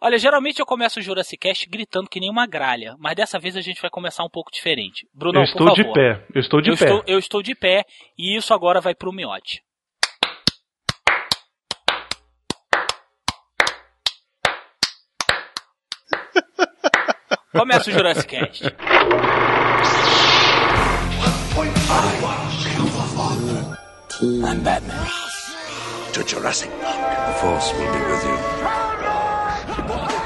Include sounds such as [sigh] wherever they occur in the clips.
Olha, geralmente eu começo o Jurassic Cast gritando que nem uma gralha, mas dessa vez a gente vai começar um pouco diferente. Bruno, eu estou por de pé. Eu estou de eu pé. Estou, eu estou de pé e isso agora vai pro miote. Começa o Jurassic Cast. I'm Batman. To Jurassic Park. The Force will be with you. Bom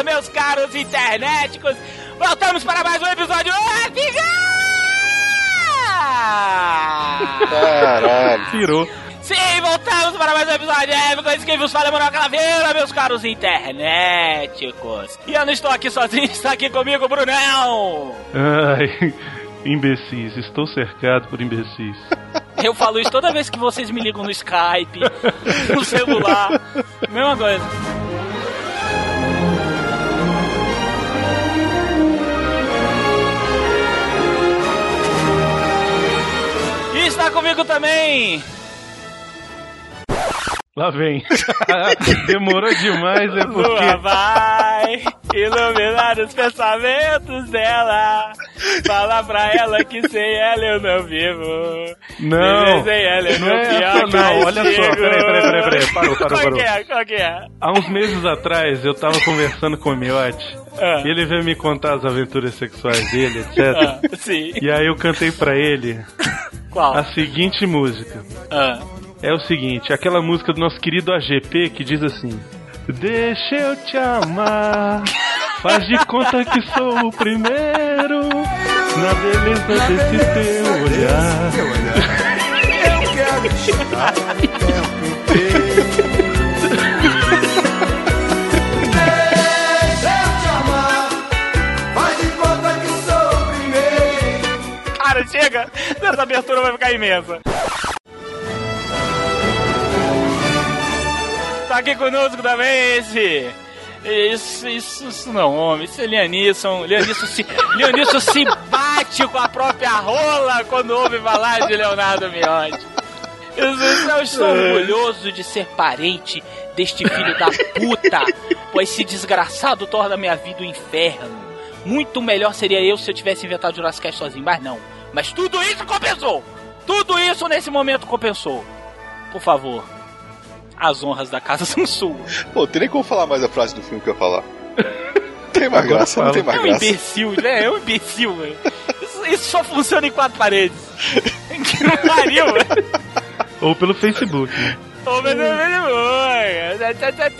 ar, meus caros internéticos! Voltamos para mais um episódio épico! Caralho. Pirou. Sim, voltamos para mais um episódio épico! Isso quem vos fala é Manuel Calaveira, meus caros internéticos! E eu não estou aqui sozinho, [laughs] está aqui comigo o Brunão! Ai, imbecis. Estou cercado por imbecis. Eu falo isso toda vez que vocês me ligam no Skype, no celular, mesma coisa. Comigo também Lá vem. [laughs] Demorou demais, é Lua porque. vai iluminar os pensamentos dela. Fala pra ela que sem ela eu não vivo. Não. Sem ela é Não é pior essa não, olha só, peraí, peraí, peraí, peraí, parou, parou, Qual parou. que é? Qual que é? Há uns meses atrás eu tava conversando com o Miotti. Ah. E ele veio me contar as aventuras sexuais dele, etc. Ah, sim. E aí eu cantei pra ele Qual? a seguinte música. Ah. É o seguinte, aquela música do nosso querido AGP que diz assim: Deixa eu te amar, faz de conta que sou o primeiro na beleza desse teu olhar. Eu quero estar perto teu. Abertura vai ficar imensa. Tá aqui conosco também esse. Isso, isso, isso não, homem. Isso é Lianisson. Lianisson se, [laughs] Lianisson se bate com a própria rola quando ouve falar de Leonardo Miotti. Eu estou orgulhoso de ser parente deste filho da puta, pois esse desgraçado torna minha vida um inferno. Muito melhor seria eu se eu tivesse inventado Jurassic Cast sozinho, mas não. Mas tudo isso compensou! Tudo isso nesse momento compensou. Por favor, as honras da casa são suas. Pô, tem nem como falar mais a frase do filme que eu ia falar. [laughs] Tem mais Agora graça, não tem É mais um graça. imbecil, né? É um imbecil, velho. Isso, isso só funciona em quatro paredes. Que não pariu, velho. Ou pelo Facebook, né? Tá, tá, tá,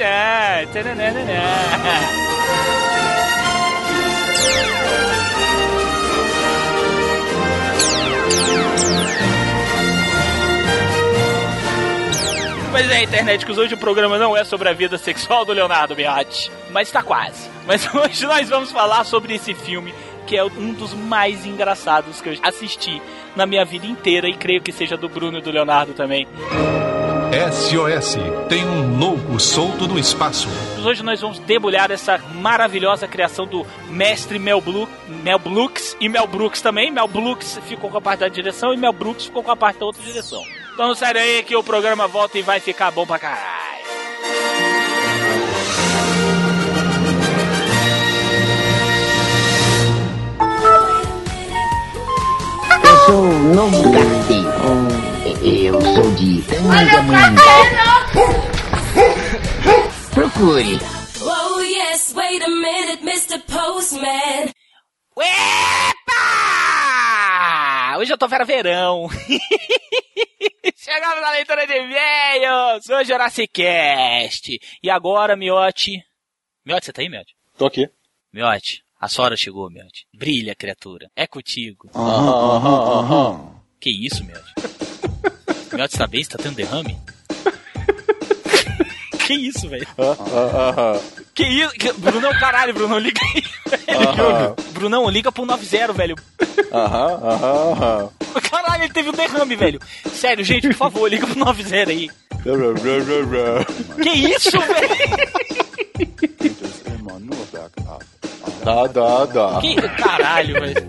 Pois é, internet, que hoje o programa não é sobre a vida sexual do Leonardo Beati, mas tá quase. Mas [laughs] hoje nós vamos falar sobre esse filme que é um dos mais engraçados que eu assisti na minha vida inteira e creio que seja do Bruno e do Leonardo também. SOS tem um louco solto no espaço. Hoje nós vamos debulhar essa maravilhosa criação do mestre Mel, Blu Mel Brooks e Mel Brooks também. Mel Brooks ficou com a parte da direção e Mel Brooks ficou com a parte da outra direção. Então sério aí que o programa volta e vai ficar bom pra caralho. Eu sou o novo Garfield. Eu sou de Tangamanga. Procure. Oh yes, wait a minute, Mr. Postman. Epa! Hoje eu tô fera verão. [laughs] Chegamos na leitura de e-mails. Hoje é Cast. E agora, Miote. Miote, você tá aí, Miote? Tô aqui. Miote, a sua hora chegou, Miote. Brilha, criatura. É contigo. Que isso, Miotti? [laughs] Miotti, tá bem? Você tá tendo derrame? [laughs] que isso, velho? Que isso? Que... Brunão, caralho, Brunão, liga aí, velho. Brunão, liga pro 90, velho. Aham, aham, aham. [laughs] Caralho, ele teve um derrame, velho. Sério, gente, por favor, liga pro 90 aí. Que isso, velho? Dá, dá, dá. Que caralho, velho.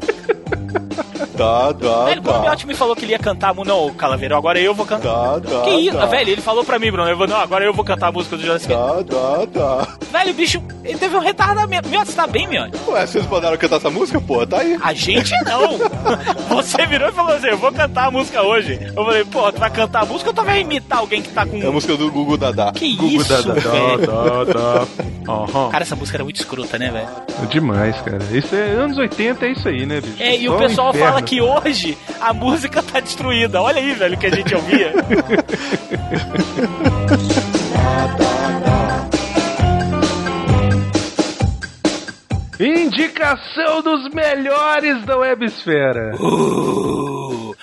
Dá, dá, Velho, quando o dá. Miotti me falou que ele ia cantar a música. Não, Calaveiro, agora eu vou cantar. Dá, dá, Que isso? dá. Velho, ele falou pra mim, Bruno. Eu vou, não, agora eu vou cantar a música do Park. Dá, dá, dá. Velho, o bicho, ele teve um retardamento. Miotti, você tá bem, Miotti? Ué, vocês mandaram cantar essa música, porra? Tá aí. A gente não. [laughs] Você virou e falou assim: eu vou cantar a música hoje. Eu falei, pô, tu vai cantar a música ou tu vai imitar alguém que tá com. É a música do Gugu Dadá. Que Gugu isso, da da velho? da da. Aham. Cara, essa música era muito escrota, né, velho? Demais, cara. Isso é anos 80, é isso aí, né, bicho? É, e Só o pessoal inferno. fala que hoje a música tá destruída. Olha aí, velho, o que a gente ouvia. Indicação dos melhores da Websfera. Uh.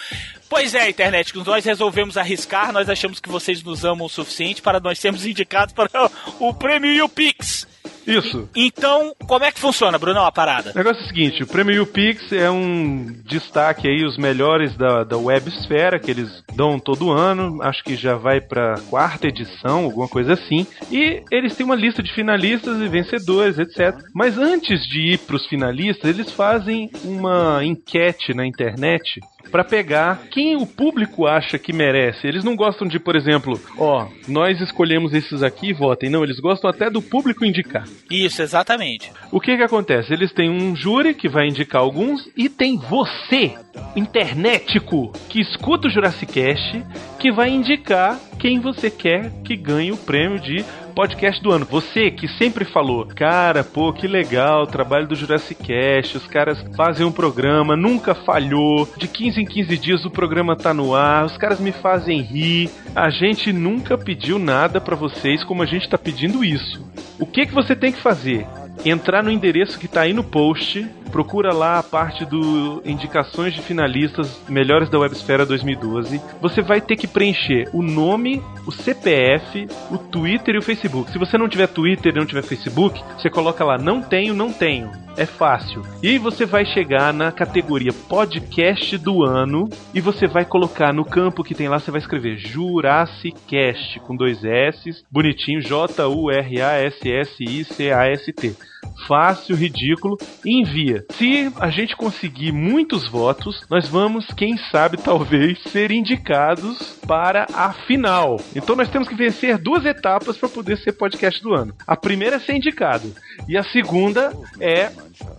Pois é, internet, que nós resolvemos arriscar, nós achamos que vocês nos amam o suficiente para nós sermos indicados para o prêmio UPix. Isso. Então, como é que funciona, Brunão, a parada? O negócio é o seguinte, o Prêmio UPix é um destaque aí, os melhores da, da Websfera, que eles dão todo ano, acho que já vai pra quarta edição, alguma coisa assim, e eles têm uma lista de finalistas e vencedores, etc. Mas antes de ir pros finalistas, eles fazem uma enquete na internet pra pegar quem o público acha que merece. Eles não gostam de, por exemplo, ó, nós escolhemos esses aqui, votem. Não, eles gostam até do público indicar. Isso, exatamente. O que que acontece? Eles têm um júri que vai indicar alguns e tem você, internetico, que escuta o Jurassic Cast, que vai indicar quem você quer que ganhe o prêmio de podcast do ano. Você que sempre falou, cara, pô, que legal o trabalho do Jurassic Cast, os caras fazem um programa, nunca falhou, de 15 em 15 dias o programa tá no ar, os caras me fazem rir. A gente nunca pediu nada pra vocês como a gente tá pedindo isso. O que que você tem que fazer? Entrar no endereço que tá aí no post, procura lá a parte do indicações de finalistas melhores da Websfera 2012. Você vai ter que preencher o nome, o CPF, o Twitter e o Facebook. Se você não tiver Twitter e não tiver Facebook, você coloca lá não tenho, não tenho. É fácil. E você vai chegar na categoria podcast do ano e você vai colocar no campo que tem lá, você vai escrever Jurassic Cast com dois S, bonitinho, J-U-R-A-S-S-I-C-A-S-T. Fácil, ridículo, envia. Se a gente conseguir muitos votos, nós vamos, quem sabe, [laughs] talvez, ser indicados para a final. Então nós temos que vencer duas etapas para poder ser podcast do ano. A primeira é ser indicado, e a segunda é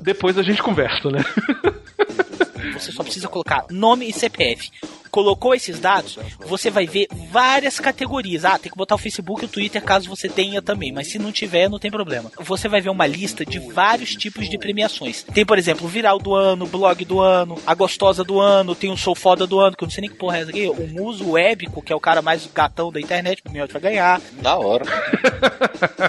depois a gente conversa, né? [laughs] Você só precisa colocar nome e CPF. Colocou esses dados, você vai ver várias categorias. Ah, tem que botar o Facebook e o Twitter caso você tenha também, mas se não tiver, não tem problema. Você vai ver uma lista de vários tipos de premiações. Tem, por exemplo, o Viral do Ano, blog do ano, a Gostosa do Ano, tem o Sou Foda do Ano, que eu não sei nem que porra é essa aqui. O Muso Webico, que é o cara mais gatão da internet, o Miotti vai ganhar. Da hora.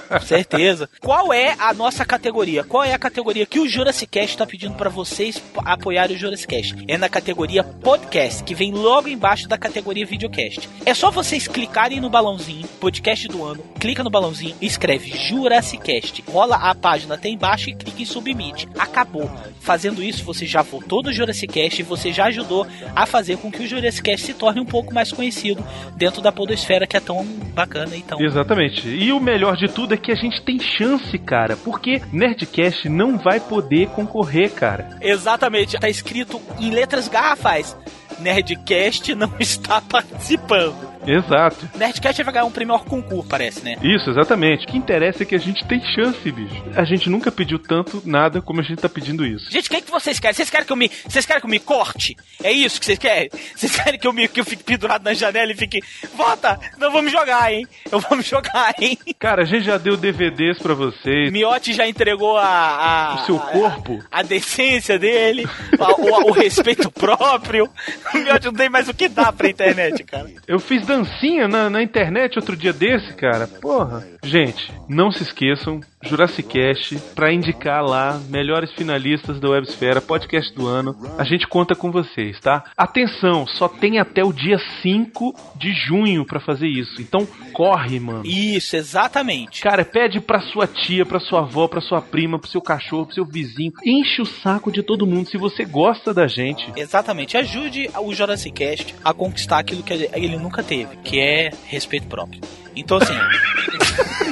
Com certeza. Qual é a nossa categoria? Qual é a categoria que o Jurassic Cast está pedindo para vocês apoiarem o Jurassic Cast? É na categoria podcast, que vem logo embaixo da categoria videocast. É só vocês clicarem no balãozinho, podcast do ano, clica no balãozinho e escreve Jurassic Cast. Rola a página até embaixo e clica em submit. Acabou. Fazendo isso, você já votou no Jurassic Cast e você já ajudou a fazer com que o Jurassic Cast se torne um pouco mais conhecido dentro da podosfera que é tão bacana e tão Exatamente. E o melhor de tudo é que a gente tem chance, cara. Porque Nerdcast não vai poder concorrer, cara. Exatamente, tá escrito em letras garrafais. Nerdcast não [laughs] está participando. Exato. Nerdcast vai ganhar um prêmio concurso, parece, né? Isso, exatamente. O que interessa é que a gente tem chance, bicho. A gente nunca pediu tanto nada como a gente tá pedindo isso. Gente, o que, é que vocês querem? Vocês querem que eu me. Vocês querem que eu me corte? É isso que vocês querem? Vocês querem que eu, me, que eu fique pendurado na janela e fique. Vota! Não vou me jogar, hein? Eu vou me jogar, hein? Cara, a gente já deu DVDs pra vocês. Miotti já entregou a. a O seu corpo. A, a decência dele, a- o, o respeito [laughs] próprio. O Miotti não tem mais o que dar pra internet, cara. Eu fiz dancinha na, na internet outro dia desse, cara. Porra. Gente, não se esqueçam Jurassic Cast pra indicar lá melhores finalistas da Websfera, podcast do ano. A gente conta com vocês, tá? Atenção, só tem até o dia 5 de junho pra fazer isso. Então corre, mano. Isso, exatamente. Cara, pede pra sua tia, pra sua avó, pra sua prima, pro seu cachorro, pro seu vizinho. Enche o saco de todo mundo se você gosta da gente. Exatamente. Ajude o Jurassic Cast a conquistar aquilo que ele nunca teve, que é respeito próprio. Então, assim. [laughs]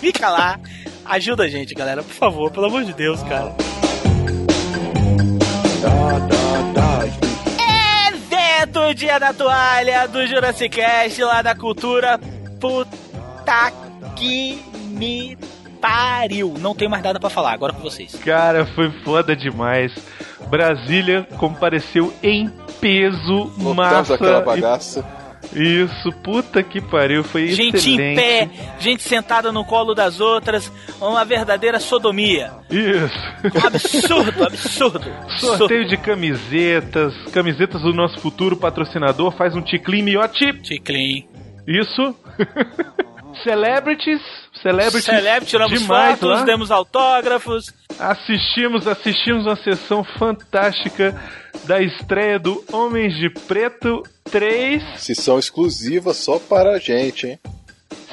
clica lá, ajuda a gente, galera, por favor, pelo amor de Deus, cara. Evento Dia da Toalha do Jurassic Cast lá da Cultura. Puta que me pariu. Não tenho mais nada pra falar, agora com vocês. Cara, foi foda demais. Brasília compareceu em peso, Lotando massa. aquela e- bagaça. Isso, puta que pariu, foi Gente excelente. em pé, gente sentada no colo das outras, uma verdadeira sodomia. Isso. Absurdo, absurdo. Sorteio de camisetas, camisetas do nosso futuro patrocinador, faz um ticlin miote. Ticlin. Isso. [laughs] Celebrities, celebrities. Celebre, tiramos demais fotos, lá. demos autógrafos. Assistimos, assistimos uma sessão fantástica da estreia do Homens de Preto 3. Sessão exclusiva só para a gente, hein?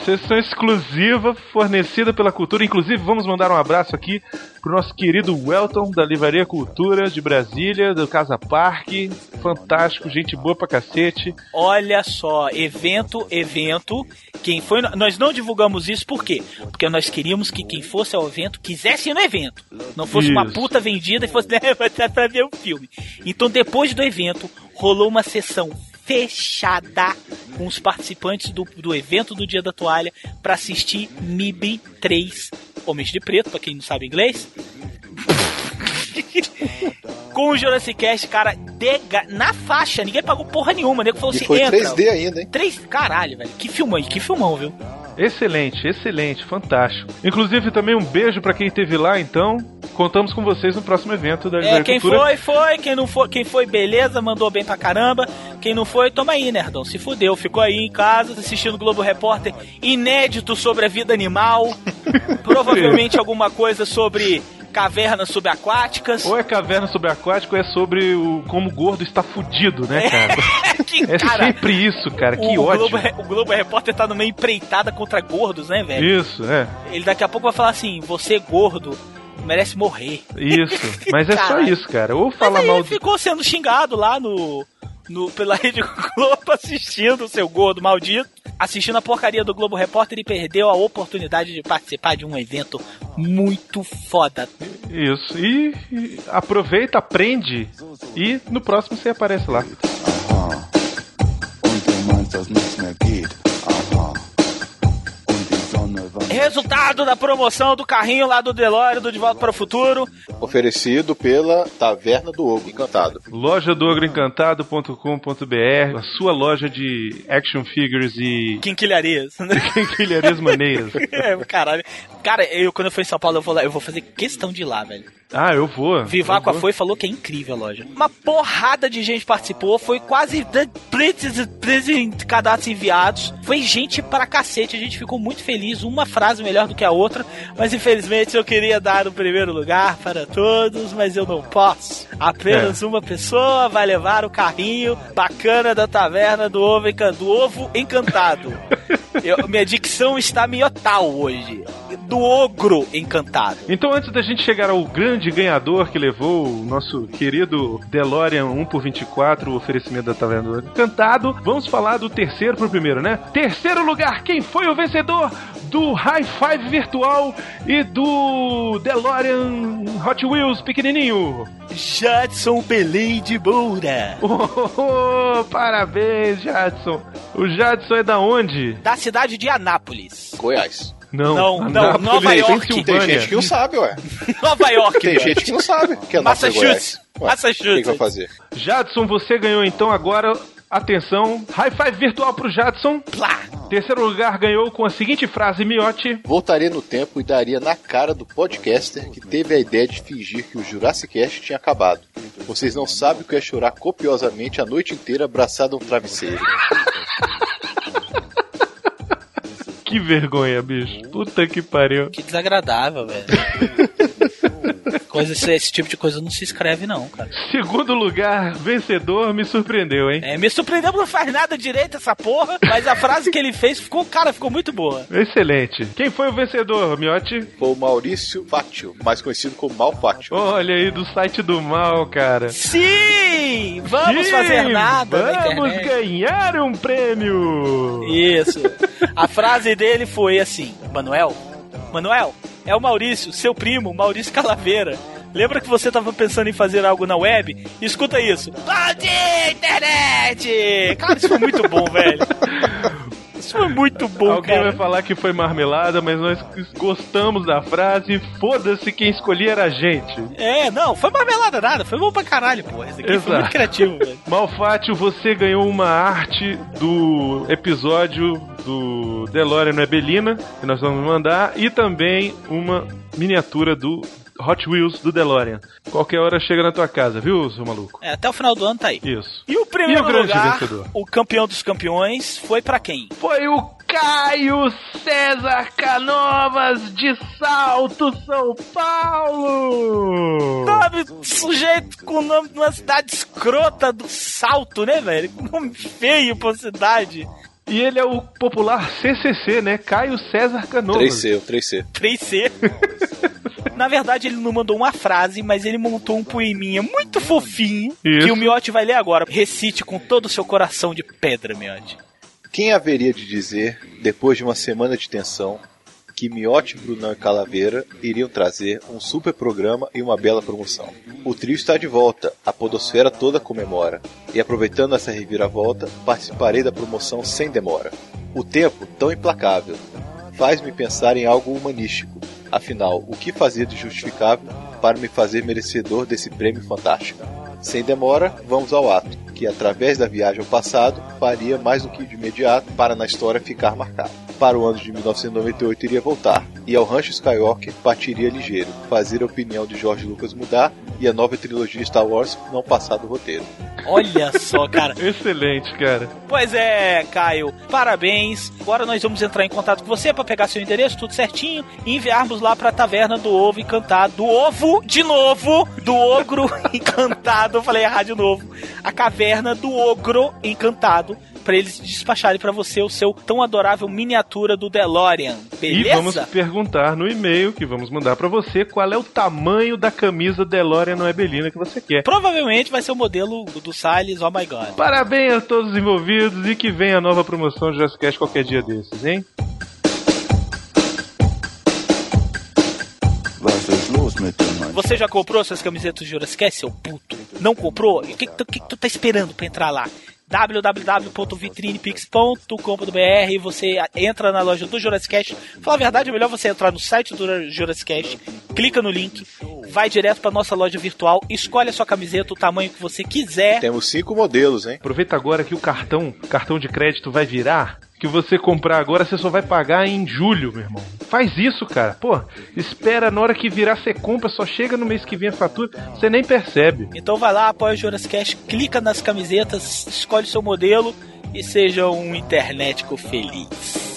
Sessão exclusiva fornecida pela Cultura. Inclusive, vamos mandar um abraço aqui pro nosso querido Welton, da Livraria Cultura de Brasília, do Casa Parque. Fantástico, gente boa pra cacete. Olha só, evento, evento. Quem foi. Nós não divulgamos isso por quê? Porque nós queríamos que quem fosse ao evento quisesse ir no evento. Não fosse uma Isso. puta vendida e fosse [laughs] né, pra ver o filme. Então, depois do evento, rolou uma sessão fechada com os participantes do, do evento do Dia da Toalha pra assistir MIB 3 Homens de Preto, pra quem não sabe inglês. [laughs] com o Jurassic Cast, cara, dega- na faixa, ninguém pagou porra nenhuma, nego falou E assim, foi entra. 3D ainda, hein? Três, caralho, velho. Que filmão, que filmão, viu? Excelente, excelente, fantástico. Inclusive, também um beijo pra quem esteve lá, então. Contamos com vocês no próximo evento da É, quem foi, foi. Quem não foi, quem foi, beleza, mandou bem pra caramba. Quem não foi, toma aí, nerdão. Se fudeu, ficou aí em casa assistindo Globo Repórter inédito sobre a vida animal. [laughs] Provavelmente alguma coisa sobre cavernas subaquáticas. Ou é caverna subaquática ou é sobre o como o gordo está fudido, né, cara? [laughs] que, É cara, sempre isso, cara. Que o, ódio. Globo, o Globo Repórter tá numa empreitada contra gordos, né, velho? Isso, é. Ele daqui a pouco vai falar assim: você gordo merece morrer. Isso. [laughs] Mas é só isso, cara. Ou Mas fala aí mal ele do. ficou sendo xingado lá no, no pela [laughs] Rede Globo assistindo o seu gordo maldito, assistindo a porcaria do Globo Repórter e perdeu a oportunidade de participar de um evento muito foda. Isso. E, e aproveita, aprende. E no próximo você aparece lá. Resultado da promoção do carrinho lá do Delório do De Volta para o Futuro. Oferecido pela Taverna do Ogro Encantado. Loja do agroencantado.com.br, a sua loja de action figures e [laughs] Quinquilharias. quinquilharias maneiras. [laughs] é, caralho. Cara, eu quando eu for em São Paulo, eu vou lá, eu vou fazer questão de ir lá, velho. Ah, eu vou. Vivaco foi e falou que é incrível a loja. Uma porrada de gente participou, foi quase de- blitz- blitz- cadastros enviados. Foi gente pra cacete, a gente ficou muito feliz, uma frase melhor do que a outra, mas infelizmente eu queria dar o primeiro lugar para todos, mas eu não posso. Apenas uma pessoa vai levar o carrinho bacana da taverna do ovo, do ovo encantado. [laughs] Eu- minha dicção está miotal hoje. Do ogro encantado. Então, antes da gente chegar ao grande ganhador que levou o nosso querido DeLorean 1 por 24, o oferecimento da Taverna do Encantado, vamos falar do terceiro pro primeiro, né? Terceiro lugar, quem foi o vencedor do High Five virtual e do DeLorean Hot Wheels pequenininho? Jadson Belém de Moura. [laughs] Oh, parabéns, Jadson. O Jadson é da onde? Da cidade de Anápolis. Goiás. Não, Não, não, Nova York. Tem gente que não sabe, ué. [laughs] Nova York. Tem gente que não sabe que é Massachusetts. Massachusetts. O que, que vai fazer? Jadson, você ganhou então agora. Atenção, high five virtual pro Jadson. Plá. Terceiro lugar ganhou com a seguinte frase, Miote. Voltaria no tempo e daria na cara do podcaster que teve a ideia de fingir que o Jurassic Cast tinha acabado. Vocês não sabem o que é chorar copiosamente a noite inteira abraçado a um travesseiro. Que Que vergonha, bicho. Puta que pariu. Que desagradável, velho. [laughs] coisa, esse, esse tipo de coisa não se escreve, não, cara. Segundo lugar, vencedor, me surpreendeu, hein? É, me surpreendeu porque não faz nada direito essa porra, mas a frase que ele fez ficou, cara, ficou muito boa. Excelente. Quem foi o vencedor, Miotti? Foi o Maurício Fátio, mais conhecido como Malfátio. Olha aí, do site do mal, cara. Sim! Vamos Sim, fazer nada na Vamos internet. ganhar um prêmio! Isso. A frase dele foi assim: Manuel, Manuel, é o Maurício, seu primo, Maurício Calaveira. Lembra que você tava pensando em fazer algo na web? Escuta isso. Bom dia, internet! Cara, isso foi muito bom, velho. [laughs] Isso foi muito bom, Alguém cara. vai falar que foi marmelada, mas nós gostamos da frase. Foda-se quem escolhi era a gente. É, não, foi marmelada nada, foi bom pra caralho, pô. Esse aqui foi Exato. muito criativo, velho. [laughs] Malfátio, você ganhou uma arte do episódio do DeLorean no Ebelina, que nós vamos mandar, e também uma miniatura do Hot Wheels do DeLorean. Qualquer hora chega na tua casa, viu, seu maluco? É, até o final do ano tá aí. Isso. E o primeiro E o grande lugar, vencedor? o campeão dos campeões, foi pra quem? Foi o Caio César Canovas de Salto, São Paulo! Nome sujeito com o nome de uma cidade escrota do Salto, né, velho? Nome feio pra cidade. E ele é o popular CCC, né? Caio César Canovas. 3C, o 3C. 3C. [laughs] Na verdade, ele não mandou uma frase, mas ele montou um poeminha muito fofinho Isso. que o Miotti vai ler agora. Recite com todo o seu coração de pedra, Miotti. Quem haveria de dizer, depois de uma semana de tensão, que Miotti, Brunão e Calaveira iriam trazer um super programa e uma bela promoção? O trio está de volta, a podosfera toda comemora, e aproveitando essa reviravolta, participarei da promoção sem demora. O tempo, tão implacável, faz-me pensar em algo humanístico. Afinal, o que fazer de justificável para me fazer merecedor desse prêmio fantástico? Sem demora, vamos ao ato, que através da viagem ao passado faria mais do que de imediato para na história ficar marcado. Para o ano de 1998 iria voltar, e ao Rancho Skywalker partiria ligeiro, fazer a opinião de George Lucas mudar e a nova trilogia Star Wars não passar do roteiro. Olha só, cara. [laughs] Excelente, cara. Pois é, Caio, parabéns. Agora nós vamos entrar em contato com você para pegar seu endereço, tudo certinho, e enviarmos lá pra Taverna do Ovo Encantado. Do Ovo, de novo, do Ogro [laughs] Encantado. Eu falei errado de novo. A caverna do Ogro Encantado. Pra eles despacharem pra você o seu tão adorável miniatura do DeLorean. Beleza? E vamos perguntar no e-mail que vamos mandar pra você qual é o tamanho da camisa DeLorean no Ebelina que você quer. Provavelmente vai ser o modelo do Salles, oh my god. Parabéns a todos os envolvidos e que venha a nova promoção de Jurassic Cast qualquer dia desses, hein? Você já comprou suas camisetas de Jurassic seu puto? Não comprou? O que, que que tu tá esperando pra entrar lá? www.vitrinepix.com.br Você entra na loja do Jurassic Cast. Fala a verdade, é melhor você entrar no site do Jurassic Cast, clica no link, vai direto pra nossa loja virtual, escolhe a sua camiseta, o tamanho que você quiser. Temos cinco modelos, hein? Aproveita agora que o cartão, cartão de crédito vai virar. Que você comprar agora, você só vai pagar em julho, meu irmão. Faz isso, cara. Pô, espera na hora que virar, você compra, só chega no mês que vem a fatura, você nem percebe. Então vai lá, apoia o Jurassic Cast, clica nas camisetas, escolhe seu modelo e seja um internetico feliz.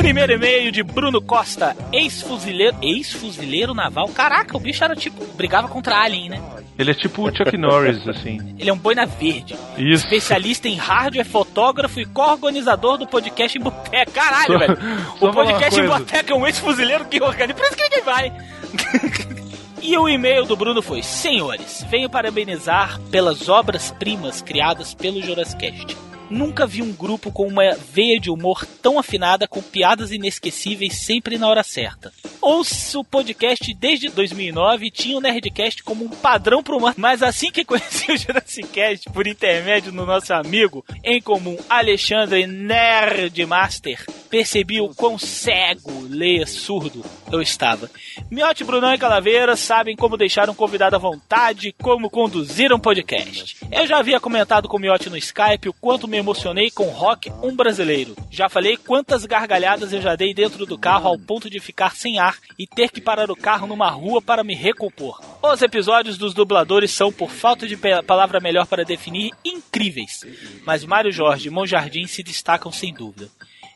Primeiro e-mail de Bruno Costa, ex-fuzileiro, ex-fuzileiro naval. Caraca, o bicho era tipo, brigava contra Alien, né? Ele é tipo o Chuck Norris, assim. Ele é um boina verde. Isso. Especialista em hardware, fotógrafo e co-organizador do podcast em Boteca. Caralho, Só- velho. só O podcast em. Boteca é um ex-fuzileiro que organiza. Por isso que ninguém vai. [laughs] E o e-mail do Bruno foi: Senhores, venho parabenizar pelas obras-primas criadas pelo Jurassicast. Nunca vi um grupo com uma veia de humor tão afinada com piadas inesquecíveis sempre na hora certa. Ouço o podcast desde 2009 e tinha o Nerdcast como um padrão pro humor, mas assim que conheci o Jurassicast por intermédio do nosso amigo em comum Alexandre Nerdmaster, percebi o quão cego, leia surdo eu estava. Miote, Brunão e Calaveira sabem como deixar um convidado à vontade, como conduzir um podcast. Eu já havia comentado com o Miote no Skype o quanto me emocionei com Rock Um Brasileiro. Já falei quantas gargalhadas eu já dei dentro do carro ao ponto de ficar sem ar e ter que parar o carro numa rua para me recompor. Os episódios dos dubladores são, por falta de palavra melhor para definir, incríveis. Mas Mário Jorge e Monjardim se destacam sem dúvida.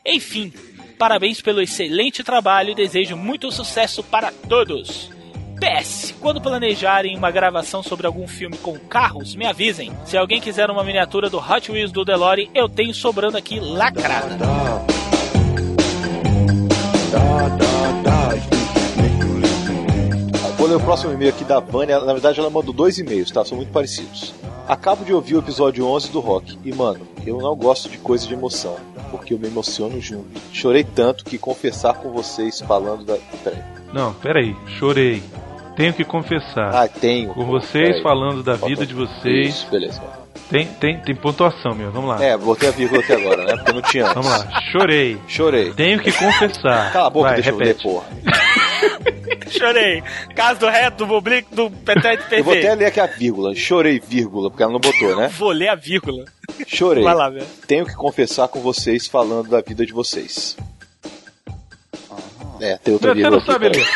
Enfim, parabéns pelo excelente trabalho e desejo muito sucesso para todos. PS, quando planejarem uma gravação sobre algum filme com carros, me avisem. Se alguém quiser uma miniatura do Hot Wheels do DeLorean, eu tenho sobrando aqui lacrada. Vou ler o próximo e-mail aqui da Vânia. Na verdade, ela mandou dois e-mails, tá? São muito parecidos. Acabo de ouvir o episódio 11 do Rock. E, mano, eu não gosto de coisa de emoção. Porque eu me emociono junto. Chorei tanto que confessar com vocês falando da. Peraí. Não, peraí, chorei. Tenho que confessar. Ah, tenho. Com vocês Peraí. falando da Falta- vida de vocês. Isso, beleza. Tem, tem, tem pontuação, meu. Vamos lá. É, botei a vírgula aqui agora, né? Porque não tinha antes. Vamos lá. Chorei. Chorei. Tenho que confessar. [laughs] Cala a boca, Vai, deixa repete. eu ler, porra. [laughs] Chorei. Caso do reto, do oblíquo, do Petrete Eu vou até PV. ler aqui a vírgula. Chorei, vírgula, porque ela não botou, né? Vou ler a vírgula. Chorei. Vai lá, velho. Tenho que confessar com vocês falando da vida de vocês. É, tem outra Você vírgula não aqui, sabe ler.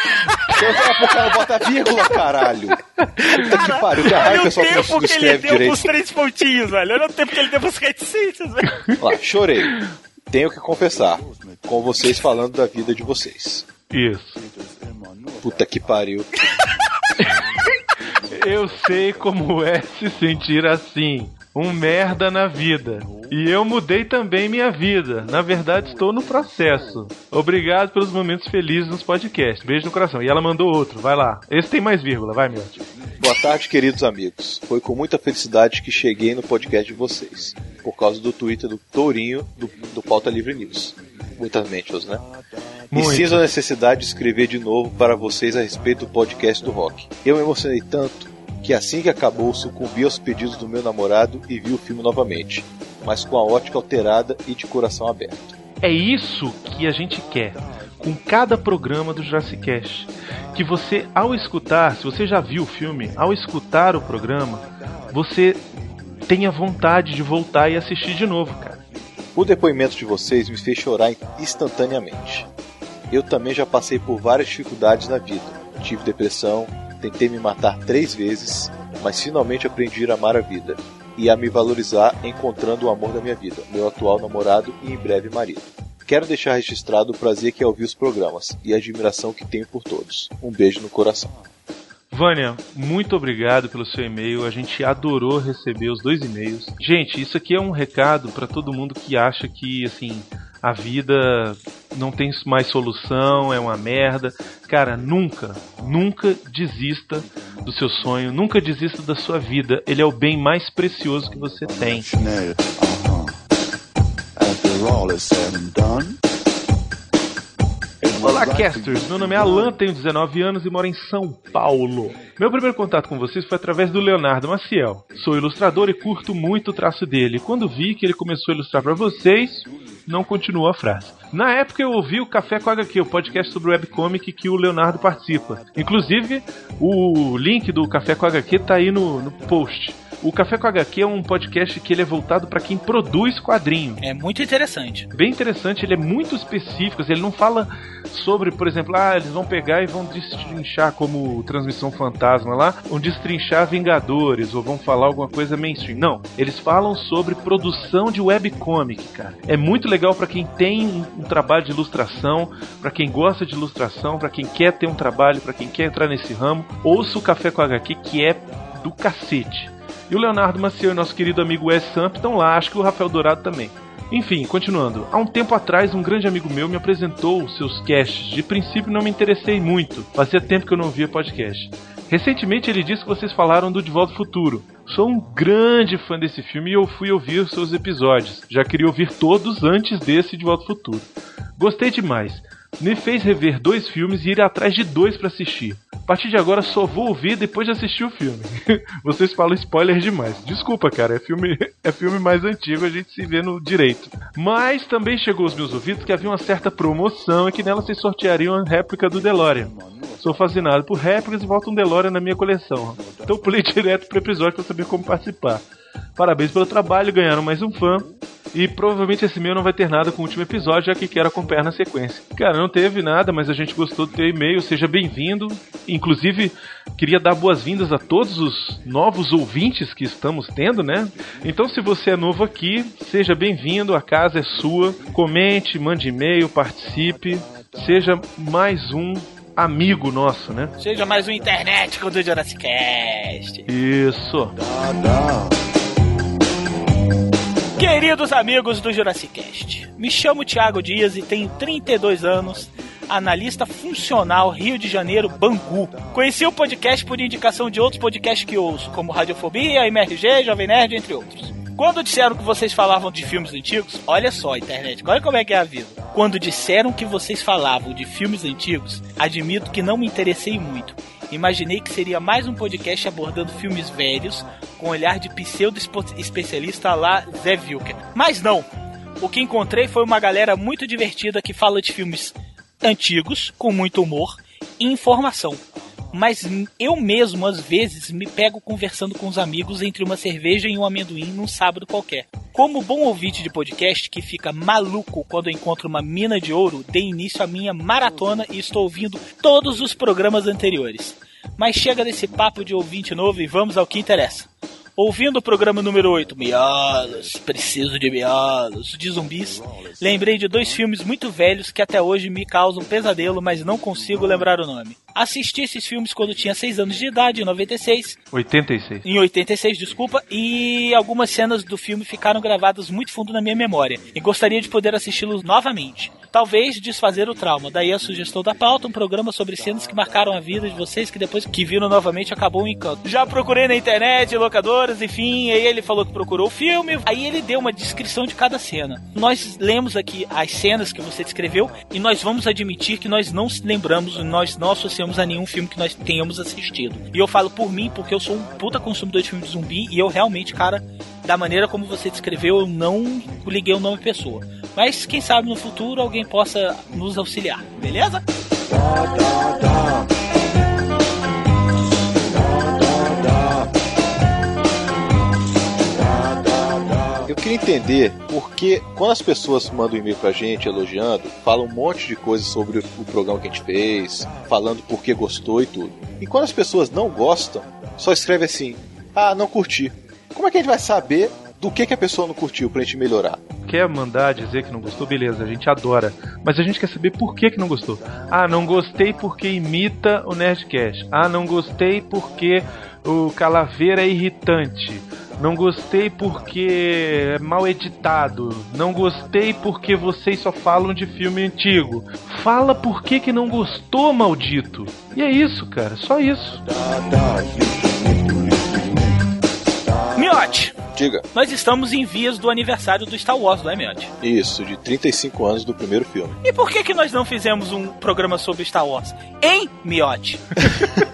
É porque ela bota vírgula, caralho. Puta que pariu, que raiva que que não tempo que ele deu direito. pros três pontinhos, velho. Olha o tempo que ele deu pros reticências, velho. Lá, chorei. Tenho que confessar com vocês falando da vida de vocês. Isso. Puta que pariu. [laughs] Eu sei como é se sentir assim. Um merda na vida. E eu mudei também minha vida. Na verdade, estou no processo. Obrigado pelos momentos felizes nos podcasts. Beijo no coração. E ela mandou outro. Vai lá. Esse tem mais vírgula. Vai, meu. Boa tarde, queridos amigos. Foi com muita felicidade que cheguei no podcast de vocês. Por causa do Twitter do Tourinho do, do Pauta Livre News. Muitas mentions, né? E sinto a necessidade de escrever de novo para vocês a respeito do podcast do rock. Eu me emocionei tanto que assim que acabou sucumbi aos pedidos do meu namorado e vi o filme novamente, mas com a ótica alterada e de coração aberto. É isso que a gente quer com cada programa do Jurassic Cast. Que você, ao escutar, se você já viu o filme, ao escutar o programa, você tenha vontade de voltar e assistir de novo, cara. O depoimento de vocês me fez chorar instantaneamente. Eu também já passei por várias dificuldades na vida. Tive depressão, tentei me matar três vezes, mas finalmente aprendi a amar a vida e a me valorizar encontrando o amor da minha vida, meu atual namorado e em breve marido. Quero deixar registrado o prazer que é ouvir os programas e a admiração que tenho por todos. Um beijo no coração. Vânia, muito obrigado pelo seu e-mail. A gente adorou receber os dois e-mails. Gente, isso aqui é um recado para todo mundo que acha que assim a vida não tem mais solução, é uma merda. Cara, nunca, nunca desista do seu sonho, nunca desista da sua vida. Ele é o bem mais precioso que você tem. Olá, casters! Meu nome é Alan, tenho 19 anos e moro em São Paulo. Meu primeiro contato com vocês foi através do Leonardo Maciel. Sou ilustrador e curto muito o traço dele. Quando vi que ele começou a ilustrar para vocês, não continuou a frase. Na época eu ouvi o Café com HQ, o podcast sobre webcomic que o Leonardo participa. Inclusive, o link do Café com HQ tá aí no, no post. O Café com HQ é um podcast que ele é voltado para quem produz quadrinho. É muito interessante. Bem interessante, ele é muito específico, ele não fala sobre, por exemplo, ah, eles vão pegar e vão destrinchar como Transmissão Fantasma lá, vão destrinchar Vingadores, ou vão falar alguma coisa mainstream. Não, eles falam sobre produção de webcomic, cara. É muito legal para quem tem um, um trabalho de ilustração, para quem gosta de ilustração, para quem quer ter um trabalho, para quem quer entrar nesse ramo. Ouça o Café com HQ, que é do cacete. E o Leonardo Maciel e nosso querido amigo Wes Samp estão lá, acho que o Rafael Dourado também. Enfim, continuando. Há um tempo atrás, um grande amigo meu me apresentou seus casts. De princípio, não me interessei muito. Fazia tempo que eu não via podcast. Recentemente, ele disse que vocês falaram do De Volta ao Futuro. Sou um grande fã desse filme e eu fui ouvir seus episódios. Já queria ouvir todos antes desse De Volta ao Futuro. Gostei demais. Me fez rever dois filmes e ir atrás de dois para assistir. A partir de agora só vou ouvir depois de assistir o filme. [laughs] Vocês falam spoiler demais. Desculpa, cara, é filme, [laughs] é filme mais antigo, a gente se vê no direito. Mas também chegou aos meus ouvidos que havia uma certa promoção e que nela vocês sorteariam a réplica do DeLorean. Sou fascinado por réplicas e volta um DeLorean na minha coleção. Então pulei [laughs] direto pro episódio para saber como participar. Parabéns pelo trabalho, ganharam mais um fã. E provavelmente esse meu não vai ter nada com o último episódio, já que quero acompanhar na sequência. Cara, não teve nada, mas a gente gostou do teu e-mail, seja bem-vindo. Inclusive, Queria dar boas-vindas a todos os novos ouvintes que estamos tendo, né? Então, se você é novo aqui, seja bem-vindo, a casa é sua. Comente, mande e-mail, participe, seja mais um amigo nosso, né? Seja mais um internet com o Jurassic Cast. Isso. Queridos amigos do Jurassic Cast, me chamo Thiago Dias e tenho 32 anos, analista funcional Rio de Janeiro, Bangu. Conheci o podcast por indicação de outros podcasts que ouço, como Radiofobia, MRG, Jovem Nerd, entre outros. Quando disseram que vocês falavam de filmes antigos, olha só, internet, olha como é que é a vida. Quando disseram que vocês falavam de filmes antigos, admito que não me interessei muito. Imaginei que seria mais um podcast abordando filmes velhos, com olhar de pseudo-especialista lá Zé Wilker. Mas não! O que encontrei foi uma galera muito divertida que fala de filmes antigos, com muito humor e informação mas eu mesmo, às vezes, me pego conversando com os amigos entre uma cerveja e um amendoim num sábado qualquer. Como bom ouvinte de podcast que fica maluco quando encontra uma mina de ouro, dei início à minha maratona e estou ouvindo todos os programas anteriores. Mas chega desse papo de ouvinte novo e vamos ao que interessa. Ouvindo o programa número 8, Miolos, preciso de miolos, de zumbis, lembrei de dois filmes muito velhos que até hoje me causam pesadelo, mas não consigo lembrar o nome. Assisti esses filmes quando tinha 6 anos de idade, em 96. 86. Em 86, desculpa. E algumas cenas do filme ficaram gravadas muito fundo na minha memória. E gostaria de poder assisti-los novamente. Talvez desfazer o trauma. Daí a sugestão da pauta, um programa sobre cenas que marcaram a vida de vocês, que depois que viram novamente acabou um encanto. Já procurei na internet, locadoras, enfim. Aí ele falou que procurou o filme. Aí ele deu uma descrição de cada cena. Nós lemos aqui as cenas que você descreveu e nós vamos admitir que nós não lembramos, nós não associamos a nenhum filme que nós tenhamos assistido. E eu falo por mim, porque eu sou um puta consumidor de filme de zumbi e eu realmente, cara, da maneira como você descreveu, eu não liguei o nome pessoa. Mas quem sabe no futuro alguém possa nos auxiliar, beleza? Queria entender porque quando as pessoas mandam um e-mail pra gente elogiando, falam um monte de coisas sobre o programa que a gente fez, falando por que gostou e tudo. E quando as pessoas não gostam, só escreve assim: Ah, não curti. Como é que a gente vai saber do que, que a pessoa não curtiu pra gente melhorar? Quer mandar dizer que não gostou? Beleza, a gente adora. Mas a gente quer saber por que, que não gostou. Ah, não gostei porque imita o Nerdcast. Ah, não gostei porque o Calaveira é irritante. Não gostei porque é mal editado. Não gostei porque vocês só falam de filme antigo. Fala por que, que não gostou, maldito. E é isso, cara, só isso. Miote! Diga. Nós estamos em vias do aniversário do Star Wars, não é, Miotti? Isso, de 35 anos do primeiro filme. E por que que nós não fizemos um programa sobre Star Wars? Hein, Miotti?